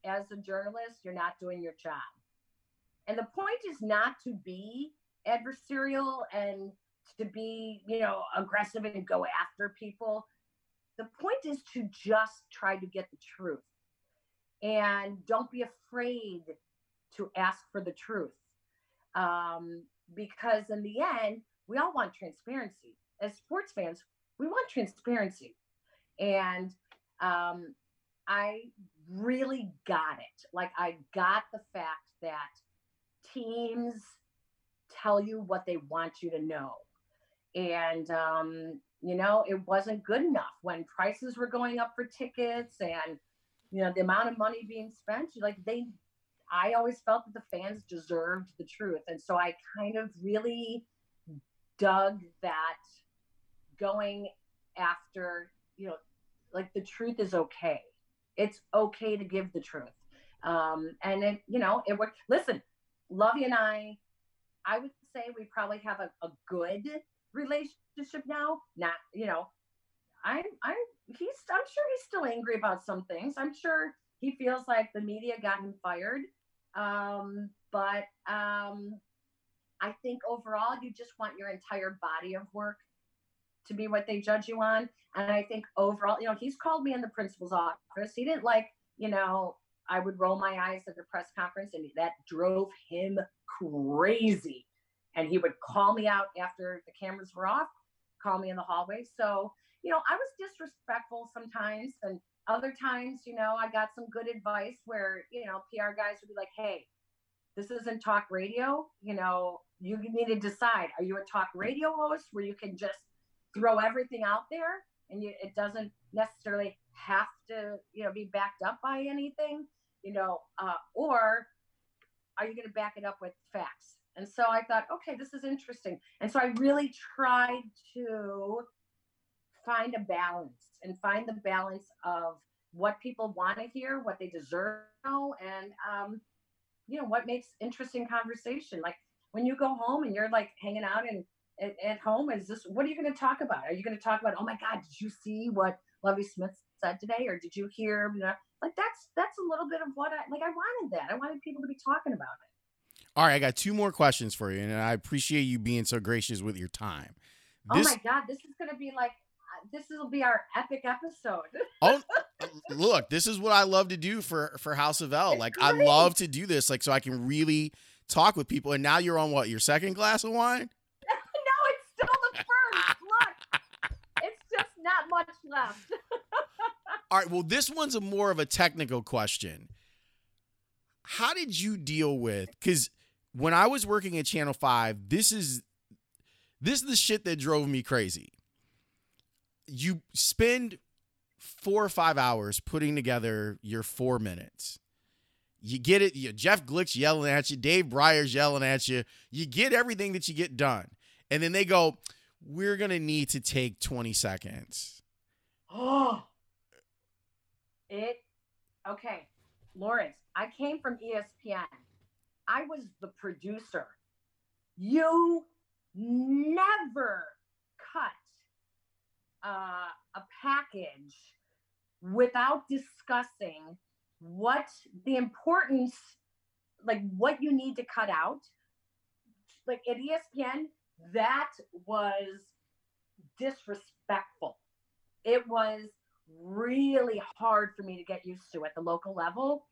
as a journalist, you're not doing your job. And the point is not to be adversarial and to be, you know, aggressive and go after people. The point is to just try to get the truth. And don't be afraid to ask for the truth. Um, because in the end, we all want transparency. As sports fans, we want transparency. And um, I really got it. Like, I got the fact that teams tell you what they want you to know. And, um, you know, it wasn't good enough when prices were going up for tickets and you know, the amount of money being spent, like they, I always felt that the fans deserved the truth. And so I kind of really dug that going after, you know, like the truth is okay. It's okay to give the truth. Um, and it, you know, it worked. Listen, Lovie and I, I would say we probably have a, a good relationship now. Not, you know, I'm, I'm, he's, I'm sure he's still angry about some things. I'm sure he feels like the media got him fired. Um, but um, I think overall, you just want your entire body of work to be what they judge you on. And I think overall, you know, he's called me in the principal's office. He didn't like, you know, I would roll my eyes at the press conference, and that drove him crazy. And he would call me out after the cameras were off, call me in the hallway. So, you know, I was disrespectful sometimes, and other times, you know, I got some good advice where, you know, PR guys would be like, hey, this isn't talk radio. You know, you need to decide are you a talk radio host where you can just throw everything out there and you, it doesn't necessarily have to, you know, be backed up by anything? you know, uh, or are you going to back it up with facts? And so I thought, okay, this is interesting. And so I really tried to find a balance and find the balance of what people want to hear, what they deserve and um, you know what makes interesting conversation. Like when you go home and you're like hanging out and at, at home, is this what are you going to talk about? Are you going to talk about? Oh my God, did you see what Lovie Smith said today, or did you hear? You know, like that's that's a little bit of what I like. I wanted that. I wanted people to be talking about it. All right, I got two more questions for you, and I appreciate you being so gracious with your time. This, oh my god, this is gonna be like uh, this will be our epic episode. oh, look, this is what I love to do for for House of L. It's like great. I love to do this, like so I can really talk with people. And now you're on what your second glass of wine? no, it's still the first. Look, it's just not much left. All right. Well, this one's a more of a technical question. How did you deal with? Because when I was working at Channel Five, this is this is the shit that drove me crazy. You spend four or five hours putting together your four minutes. You get it. You, Jeff Glick's yelling at you. Dave Breyer's yelling at you. You get everything that you get done. And then they go, we're to need to take 20 seconds. Oh. It okay, Lawrence. I came from ESPN. I was the producer. You never cut uh, a package without discussing what the importance, like what you need to cut out. Like at ESPN, that was disrespectful. It was really hard for me to get used to at the local level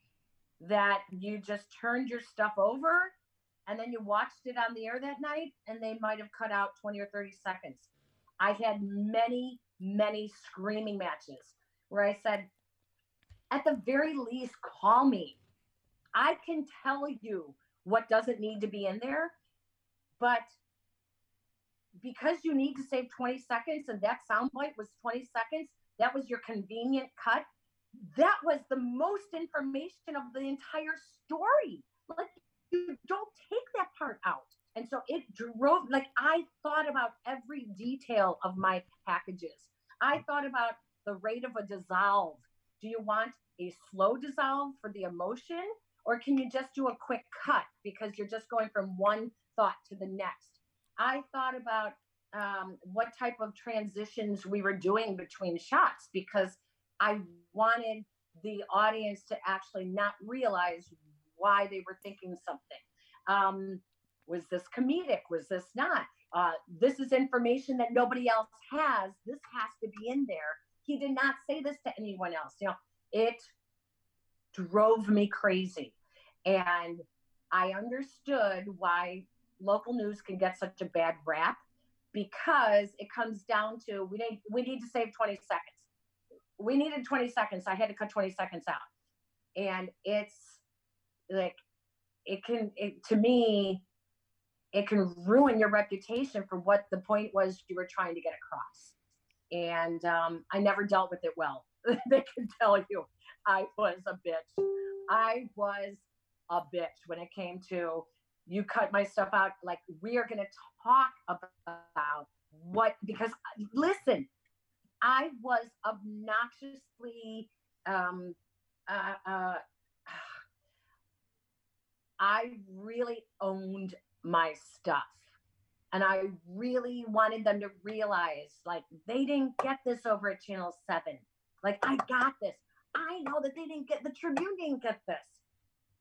that you just turned your stuff over and then you watched it on the air that night and they might have cut out 20 or 30 seconds. I had many, many screaming matches where I said, at the very least, call me. I can tell you what doesn't need to be in there, but because you need to save 20 seconds and that soundbite was 20 seconds, that was your convenient cut. That was the most information of the entire story. Like you don't take that part out. And so it drove, like, I thought about every detail of my packages. I thought about the rate of a dissolve. Do you want a slow dissolve for the emotion, or can you just do a quick cut because you're just going from one thought to the next? I thought about um, what type of transitions we were doing between shots because I wanted the audience to actually not realize why they were thinking something. Um, was this comedic? Was this not? Uh, this is information that nobody else has. This has to be in there. He did not say this to anyone else. You know, it drove me crazy. And I understood why local news can get such a bad rap because it comes down to we need we need to save 20 seconds. We needed 20 seconds. I had to cut 20 seconds out. And it's like it can it, to me it can ruin your reputation for what the point was you were trying to get across. And um, I never dealt with it well. they can tell you. I was a bitch. I was a bitch when it came to you cut my stuff out. Like we are going to talk about what because listen, I was obnoxiously um, uh, uh, I really owned my stuff. And I really wanted them to realize like they didn't get this over at Channel 7. Like I got this. I know that they didn't get the Tribune didn't get this.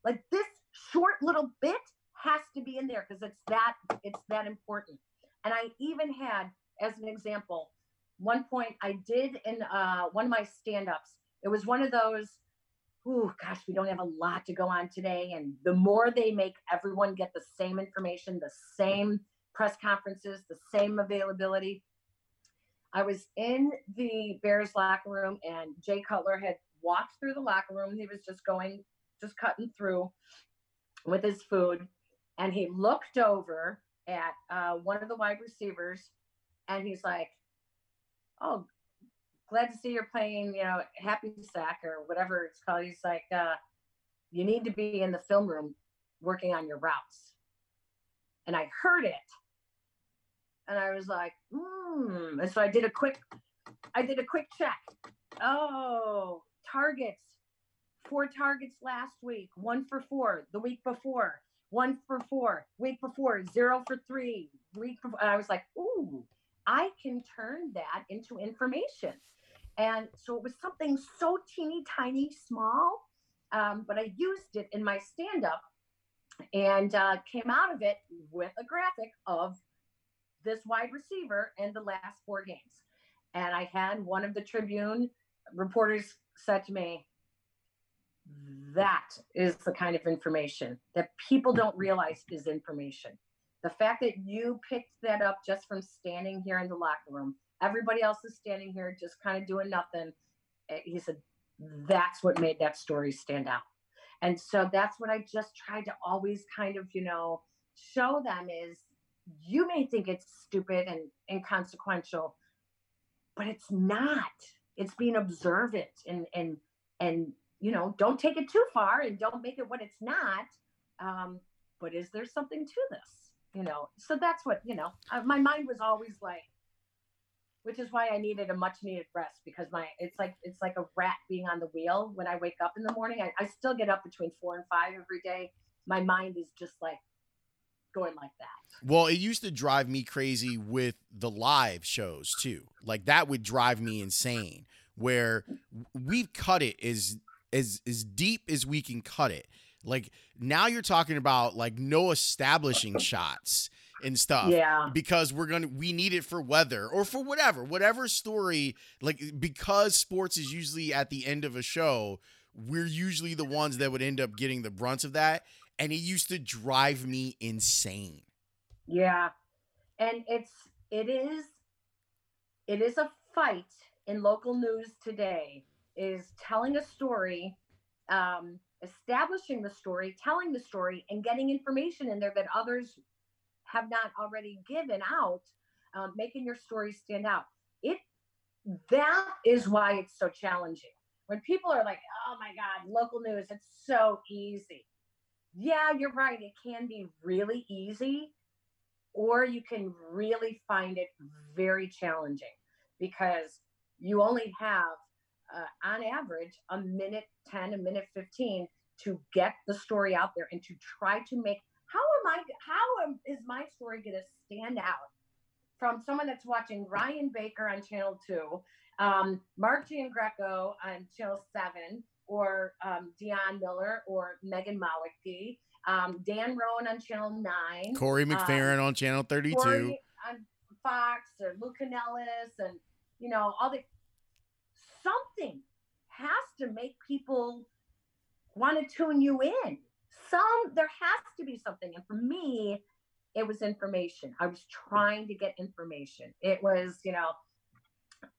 Like this short little bit has to be in there because it's that it's that important. And I even had, as an example, one point I did in uh, one of my stand-ups. It was one of those oh gosh, we don't have a lot to go on today. And the more they make everyone get the same information, the same press conferences, the same availability. I was in the Bears locker room and Jay Cutler had walked through the locker room. He was just going, just cutting through with his food. And he looked over at uh, one of the wide receivers and he's like, Oh, glad to see you're playing, you know, happy sack or whatever it's called. He's like, uh, you need to be in the film room working on your routes. And I heard it. And I was like, hmm. And so I did a quick, I did a quick check. Oh, targets. Four targets last week, one for four the week before, one for four, week before, zero for three, week before. I was like, ooh, I can turn that into information. And so it was something so teeny tiny, small, um, but I used it in my stand up and uh, came out of it with a graphic of this wide receiver and the last four games. And I had one of the Tribune reporters said to me, that is the kind of information that people don't realize is information. The fact that you picked that up just from standing here in the locker room Everybody else is standing here just kind of doing nothing. Eh, he said, that's what made that story stand out. And so that's what I just tried to always kind of, you know, show them is you may think it's stupid and inconsequential, but it's not. It's being observant and and and you know, don't take it too far and don't make it what it's not. Um, but is there something to this? You know, so that's what you know. Uh, my mind was always like, which is why I needed a much needed rest because my it's like it's like a rat being on the wheel when I wake up in the morning. I, I still get up between four and five every day. My mind is just like going like that. Well, it used to drive me crazy with the live shows too. Like that would drive me insane. Where we've cut it as as as deep as we can cut it. Like now you're talking about like no establishing shots and stuff. Yeah. Because we're gonna we need it for weather or for whatever, whatever story. Like because sports is usually at the end of a show, we're usually the ones that would end up getting the brunt of that. And it used to drive me insane. Yeah. And it's it is it is a fight in local news today is telling a story um, establishing the story, telling the story, and getting information in there that others have not already given out, um, making your story stand out. It that is why it's so challenging. When people are like, "Oh my God, local news, it's so easy." Yeah, you're right. It can be really easy, or you can really find it very challenging because you only have, uh, on average, a minute 10, a minute 15 to get the story out there and to try to make how am I? How am, is my story going to stand out from someone that's watching Ryan Baker on Channel Two, um, Mark Giangreco on Channel Seven, or um, Dion Miller or Megan Mawicki, um, Dan Roan on Channel Nine, Corey um, on Channel Thirty Two, on Fox, or Lou Canellis, and you know all the something has to make people want to tune you in. Some there has to be something. And for me it was information. I was trying to get information. It was you know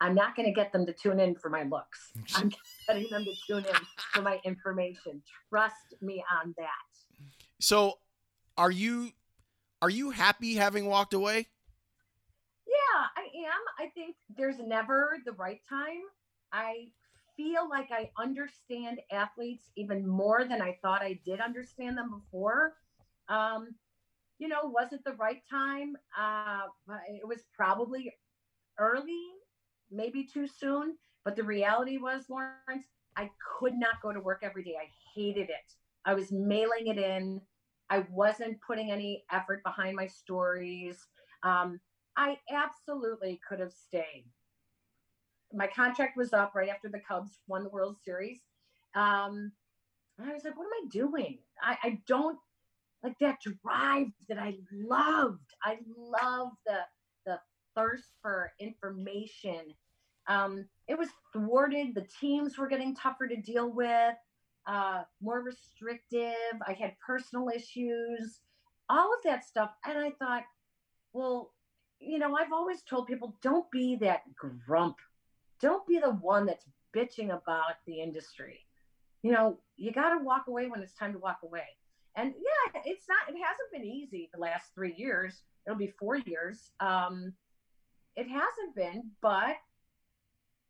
i'm not going to get them to tune in for my looks. I'm getting them to tune in for my information. Trust me on that. So are you are you happy having walked away? Yeah i am. I think there's never the right time i feel like I understand athletes even more than I thought I did understand them before. Um, you know, was it the right time? Uh, it was probably early, maybe too soon. But the reality was, Lawrence, I could not go to work every day. I hated it. I was mailing it in. I wasn't putting any effort behind my stories. Um, I absolutely could have stayed. My contract was up right after the Cubs won the World Series. Um, I was like, what am I doing? I, I don't like that drive that I loved. I love the the thirst for information. Um, it was thwarted. The teams were getting tougher to deal with, uh, more restrictive. I had personal issues, all of that stuff. And I thought, well, you know, I've always told people don't be that grump. Don't be the one that's bitching about the industry. You know, you got to walk away when it's time to walk away. And yeah, it's not, it hasn't been easy the last three years. It'll be four years. Um, it hasn't been, but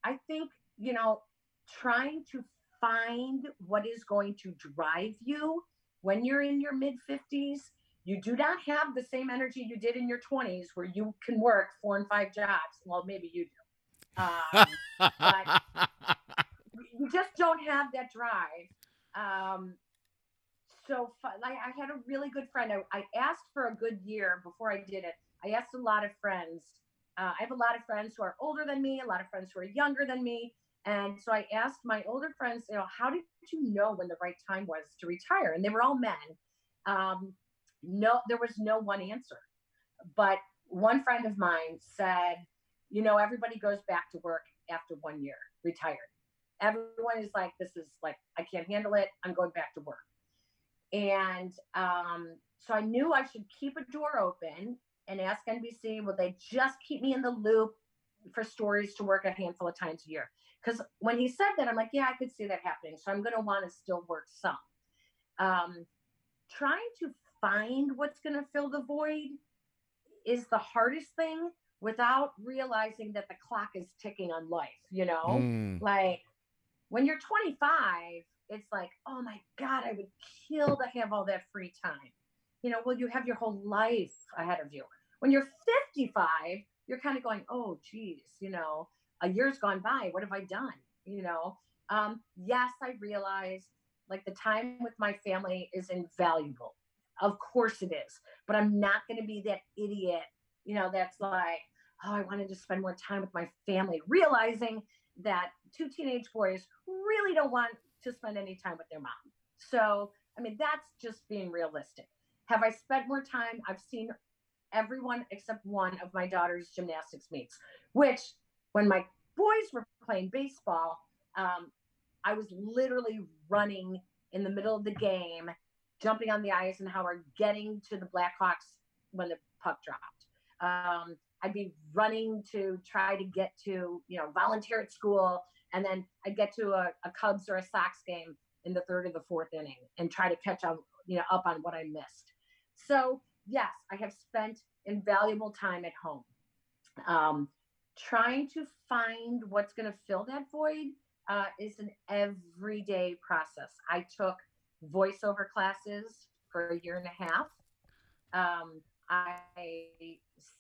I think, you know, trying to find what is going to drive you when you're in your mid 50s you do not have the same energy you did in your 20s where you can work four and five jobs well maybe you do um, but you just don't have that drive um, so like i had a really good friend I, I, asked for a good year before i did it i asked a lot of friends uh, i have a lot of friends who are older than me a lot of friends who are younger than me and so I asked my older friends, you know, how did you know when the right time was to retire? And they were all men. Um, no, there was no one answer. But one friend of mine said, you know, everybody goes back to work after one year, retired. Everyone is like, this is like, I can't handle it. I'm going back to work. And um, so I knew I should keep a door open and ask NBC, will they just keep me in the loop for stories to work a handful of times a year? Because when he said that, I'm like, yeah, I could see that happening. So I'm going to want to still work some. Um, trying to find what's going to fill the void is the hardest thing without realizing that the clock is ticking on life, you know? Mm. Like when you're 25, it's like, oh my God, I would kill to have all that free time. You know, well, you have your whole life ahead of you. When you're 55, you're kind of going, oh, geez, you know, a year's gone by. What have I done? You know, um, yes, I realize like the time with my family is invaluable. Of course it is, but I'm not going to be that idiot, you know, that's like, oh, I wanted to spend more time with my family, realizing that two teenage boys really don't want to spend any time with their mom. So, I mean, that's just being realistic. Have I spent more time? I've seen everyone except one of my daughter's gymnastics meets, which when my boys were playing baseball, um, I was literally running in the middle of the game, jumping on the Eisenhower, getting to the Blackhawks when the puck dropped. Um, I'd be running to try to get to, you know, volunteer at school. And then I'd get to a, a Cubs or a Sox game in the third or the fourth inning and try to catch up, you know, up on what I missed. So yes, I have spent invaluable time at home. Um, trying to find what's going to fill that void uh, is an everyday process. I took voiceover classes for a year and a half. Um, I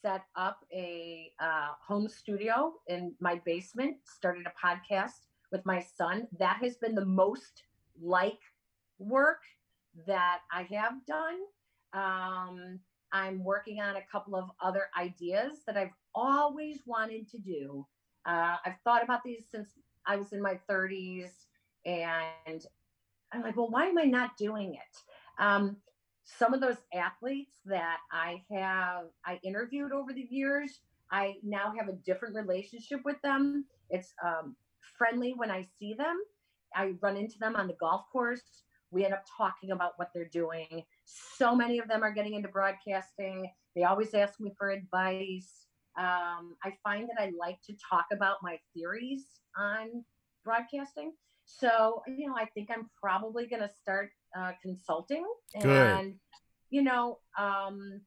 set up a uh, home studio in my basement, started a podcast with my son. That has been the most like work that I have done. Um, I'm working on a couple of other ideas that I've always wanted to do. Uh, I've thought about these since I was in my 30s, and I'm like, well, why am I not doing it? Um, some of those athletes that I have I interviewed over the years, I now have a different relationship with them. It's um, friendly when I see them. I run into them on the golf course. We end up talking about what they're doing. So many of them are getting into broadcasting. They always ask me for advice. Um, I find that I like to talk about my theories on broadcasting. So, you know, I think I'm probably going to start uh, consulting. And, Good. you know, um,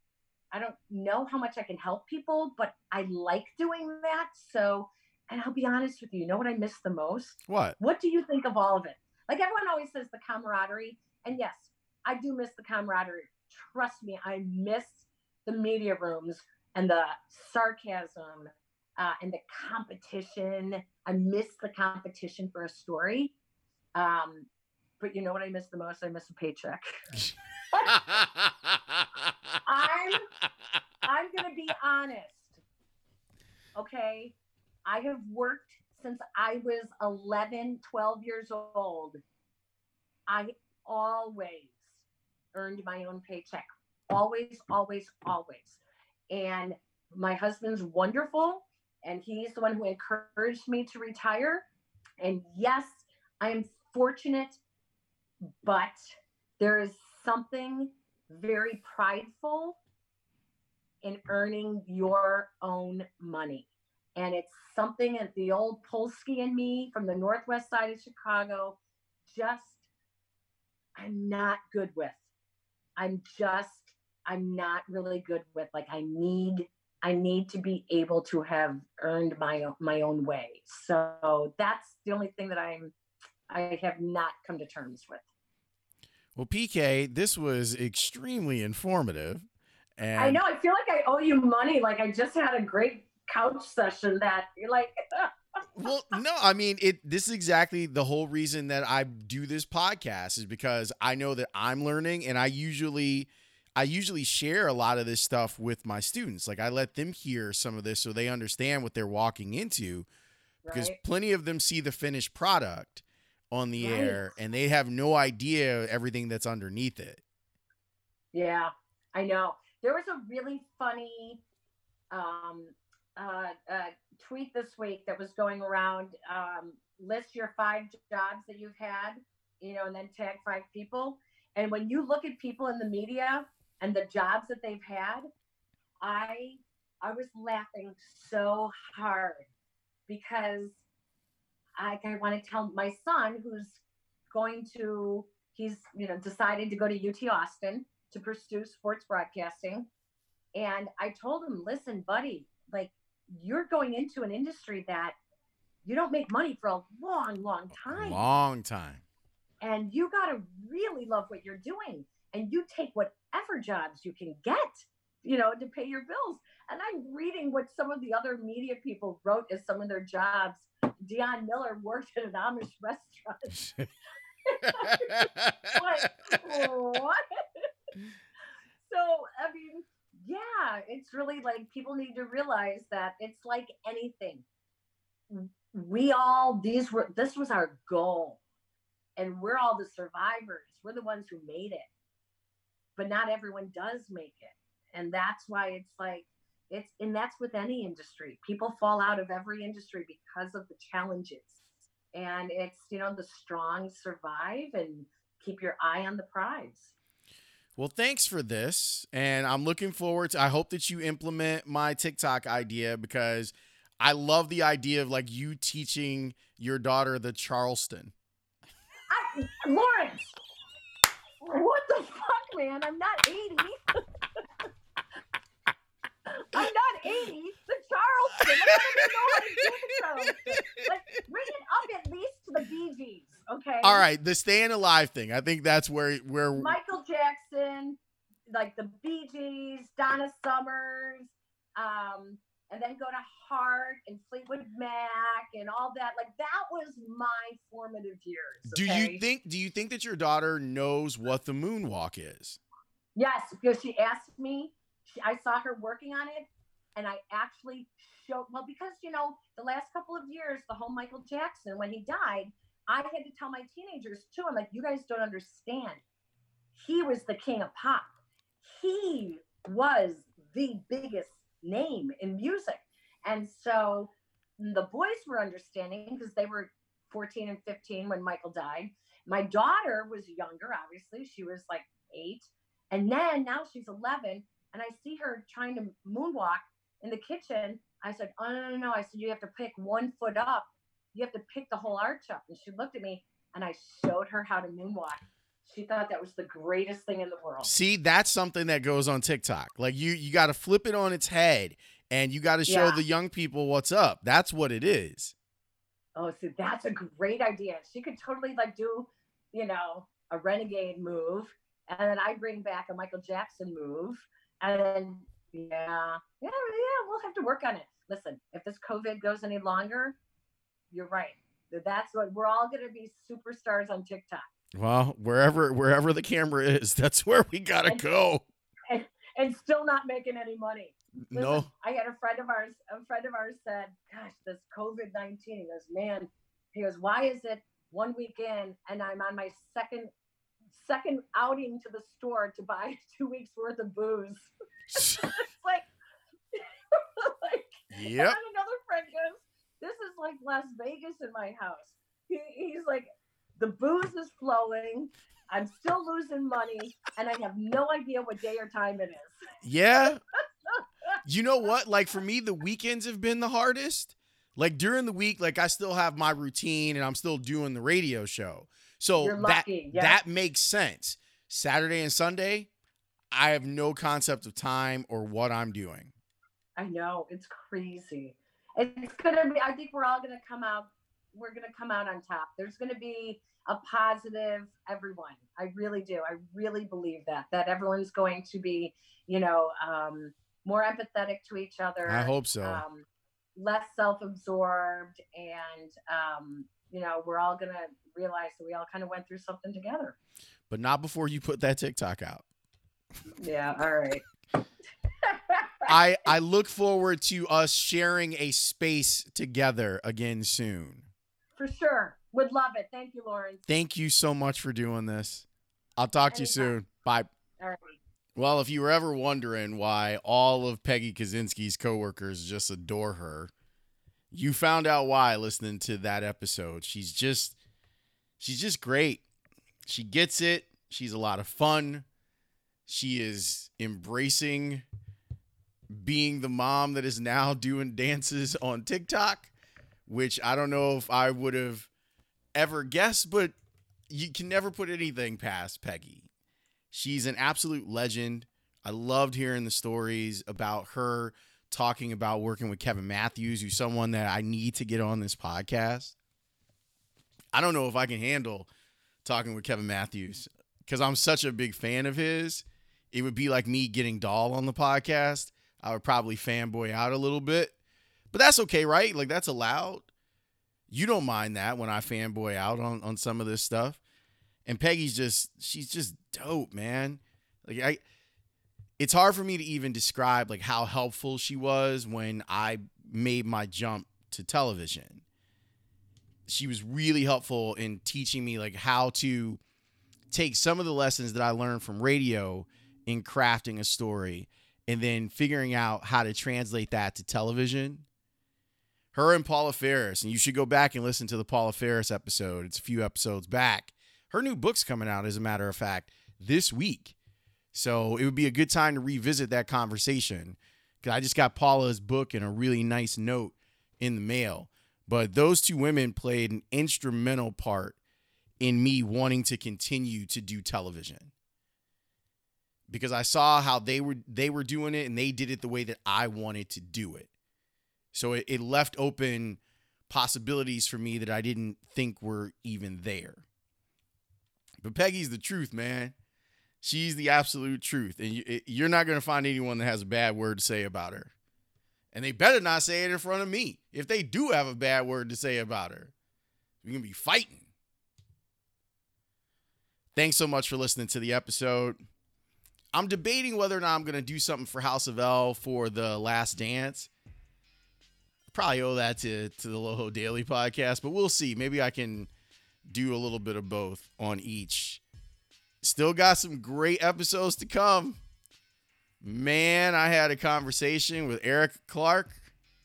I don't know how much I can help people, but I like doing that. So And I'll be honest with you, you know what I miss the most? What? What do you think of all of it? Like everyone always says the camaraderie. And yes, I do miss the camaraderie. Trust me, I miss the media rooms and the sarcasm uh, and the competition. I miss the competition for a story. Um, but you know what I miss the most? I miss a paycheck. I'm I'm gonna be honest. Okay. I have worked since I was 11, 12 years old. I always earned my own paycheck. Always, always, always. And my husband's wonderful, and he's the one who encouraged me to retire. And yes, I am fortunate, but there is something very prideful in earning your own money. And it's something that the old Polsky and me from the northwest side of Chicago just I'm not good with. I'm just I'm not really good with like I need I need to be able to have earned my my own way. So that's the only thing that I'm I have not come to terms with. Well, PK, this was extremely informative. And I know. I feel like I owe you money. Like I just had a great couch session that you're like. well, no, I mean it. This is exactly the whole reason that I do this podcast is because I know that I'm learning, and I usually, I usually share a lot of this stuff with my students. Like I let them hear some of this so they understand what they're walking into, because Right. plenty of them see the finished product on the Right. air, and they have no idea everything that's underneath it. Yeah, I know. There was a really funny um, uh, uh, tweet this week that was going around. Um, list your five jobs that you've had, you know, and then tag five people. And when you look at people in the media and the jobs that they've had, I I was laughing so hard because I, I want to tell my son who's going to he's you know decided to go to UT Austin to pursue sports broadcasting. And I told him, listen, buddy, like you're going into an industry that you don't make money for a long, long time. Long time. And you got to really love what you're doing. And you take whatever jobs you can get, you know, to pay your bills. And I'm reading what some of the other media people wrote as some of their jobs. Dion Miller worked at an Amish restaurant. what? what? so, I mean, yeah, it's really like people need to realize that it's like anything. We all, these were, this was our goal. And we're all the survivors. We're the ones who made it. But not everyone does make it. And that's why it's like, it's, and that's with any industry. People fall out of every industry because of the challenges. And it's, you know, the strong survive and keep your eye on the prize. Well, thanks for this. And I'm looking forward to I hope that you implement my TikTok idea because I love the idea of like you teaching your daughter the Charleston. I, Lawrence, what the fuck, man? I'm not 80. I'm not 80. The Charleston. I don't even know how to do the Charleston. Like, bring it up at least to the Bee Gees, okay? All right, the staying alive thing. I think that's where where Michael Jackson, like the Bee Gees, Donna Summers, um, and then go to Heart and Fleetwood Mac and all that. Like that was my formative years. Do you think do you think that your daughter knows what the moonwalk is? Yes, because she asked me. She, I saw her working on it, and I actually showed. Well, because you know, the last couple of years, the whole Michael Jackson when he died, I had to tell my teenagers too. I'm like, you guys don't understand. He was the king of pop. He was the biggest name in music, and so the boys were understanding because they were 14 and 15 when Michael died. My daughter was younger, obviously. She was like eight. And then now she's 11, and I see her trying to moonwalk in the kitchen. I said, Oh, no, no, no. I said, You have to pick one foot up. You have to pick the whole arch up. And she looked at me, and I showed her how to moonwalk. She thought that was the greatest thing in the world. See, that's something that goes on TikTok. Like you you got to flip it on its head and you got to show Yeah. the young people what's up. That's what it is. Oh, so that's a great idea. She could totally like do, you know, a renegade move, and then I bring back a Michael Jackson move, and yeah, yeah, yeah, we'll have to work on it. Listen, if this COVID goes any longer, you're right. That's what we're all gonna be superstars on TikTok, Well, wherever wherever the camera is, that's where we got to go. and still not making any money. Listen, No. I had a friend of ours, a friend of ours said, Gosh, this COVID 19, he goes, Man, he goes, Why is it one week in and I'm on my second second outing to the store to buy two weeks worth of booze? it's like, like Yep. and another friend goes, This is like Las Vegas in my house. He, he's like, The booze is flowing. I'm still losing money, and I have no idea what day or time it is. Yeah. You know what? Like for me, the weekends have been the hardest. Like during the week, like I still have my routine and I'm still doing the radio show. So that yeah. that makes sense. Saturday and Sunday, I have no concept of time or what I'm doing. I know it's crazy. It's gonna be. I think we're all gonna come out. We're gonna come out on top. There's gonna be a positive everyone. I really do. I really believe that that everyone's going to be, you know, um, more empathetic to each other. I hope so. Um, less self-absorbed, and um, you know, we're all gonna realize that we all kind of went through something together. but not before you put that TikTok out. Yeah. All right. I I look forward to us sharing a space together again soon. For sure. Would love it. Thank you, Lauren. Thank you so much for doing this. I'll talk to you soon. Bye. All right. Well, if you were ever wondering why all of Peggy Kusinski's coworkers just adore her, you found out why listening to that episode. She's just she's just great. She gets it. She's a lot of fun. She is embracing being the mom that is now doing dances on TikTok, which I don't know if I would have ever guessed, but you can never put anything past Peggy. She's an absolute legend. I loved hearing the stories about her talking about working with Kevin Matthews, who's someone that I need to get on this podcast. I don't know if I can handle talking with Kevin Matthews because I'm such a big fan of his. It would be like me getting Dahl on the podcast. I would probably fanboy out a little bit, but that's okay, right? Like that's allowed. You don't mind that when I fanboy out on on some of this stuff. And Peggy's just she's just dope, man. Like I it's hard for me to even describe like how helpful she was when I made my jump to television. She was really helpful in teaching me like how to take some of the lessons that I learned from radio in crafting a story and then figuring out how to translate that to television. Her and Paula Faris, and you should go back and listen to the Paula Faris episode. It's a few episodes back. Her new book's coming out, as a matter of fact, this week. So it would be a good time to revisit that conversation. Because I just got Paula's book and a really nice note in the mail. But those two women played an instrumental part in me wanting to continue to do television. Because I saw how they were they were doing it and they did it the way that I wanted to do it. So it, it left open possibilities for me that I didn't think were even there. But Peggy's the truth, man. She's the absolute truth. And you, you're not going to find anyone that has a bad word to say about her. And they better not say it in front of me. If they do have a bad word to say about her, we're going to be fighting. Thanks so much for listening to the episode. I'm debating whether or not I'm going to do something for House of L for the last dance. Probably owe that to, to the Loho Daily podcast, but we'll see. Maybe I can do a little bit of both on each. Still got some great episodes to come. Man, I had a conversation with Eric Clark,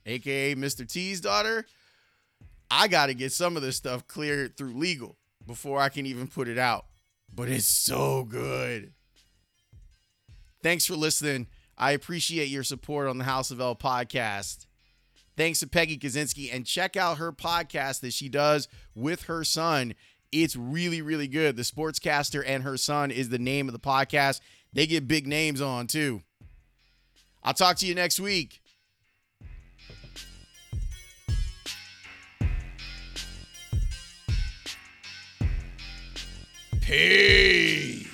aka Mr. T's daughter. I got to get some of this stuff cleared through legal before I can even put it out. But it's so good. Thanks for listening. I appreciate your support on the House of L podcast. Thanks to Peggy Kusinski and check out her podcast that she does with her son. It's really, really good. The Sportscaster and Her Son is the name of the podcast. They get big names on too. I'll talk to you next week. Peace.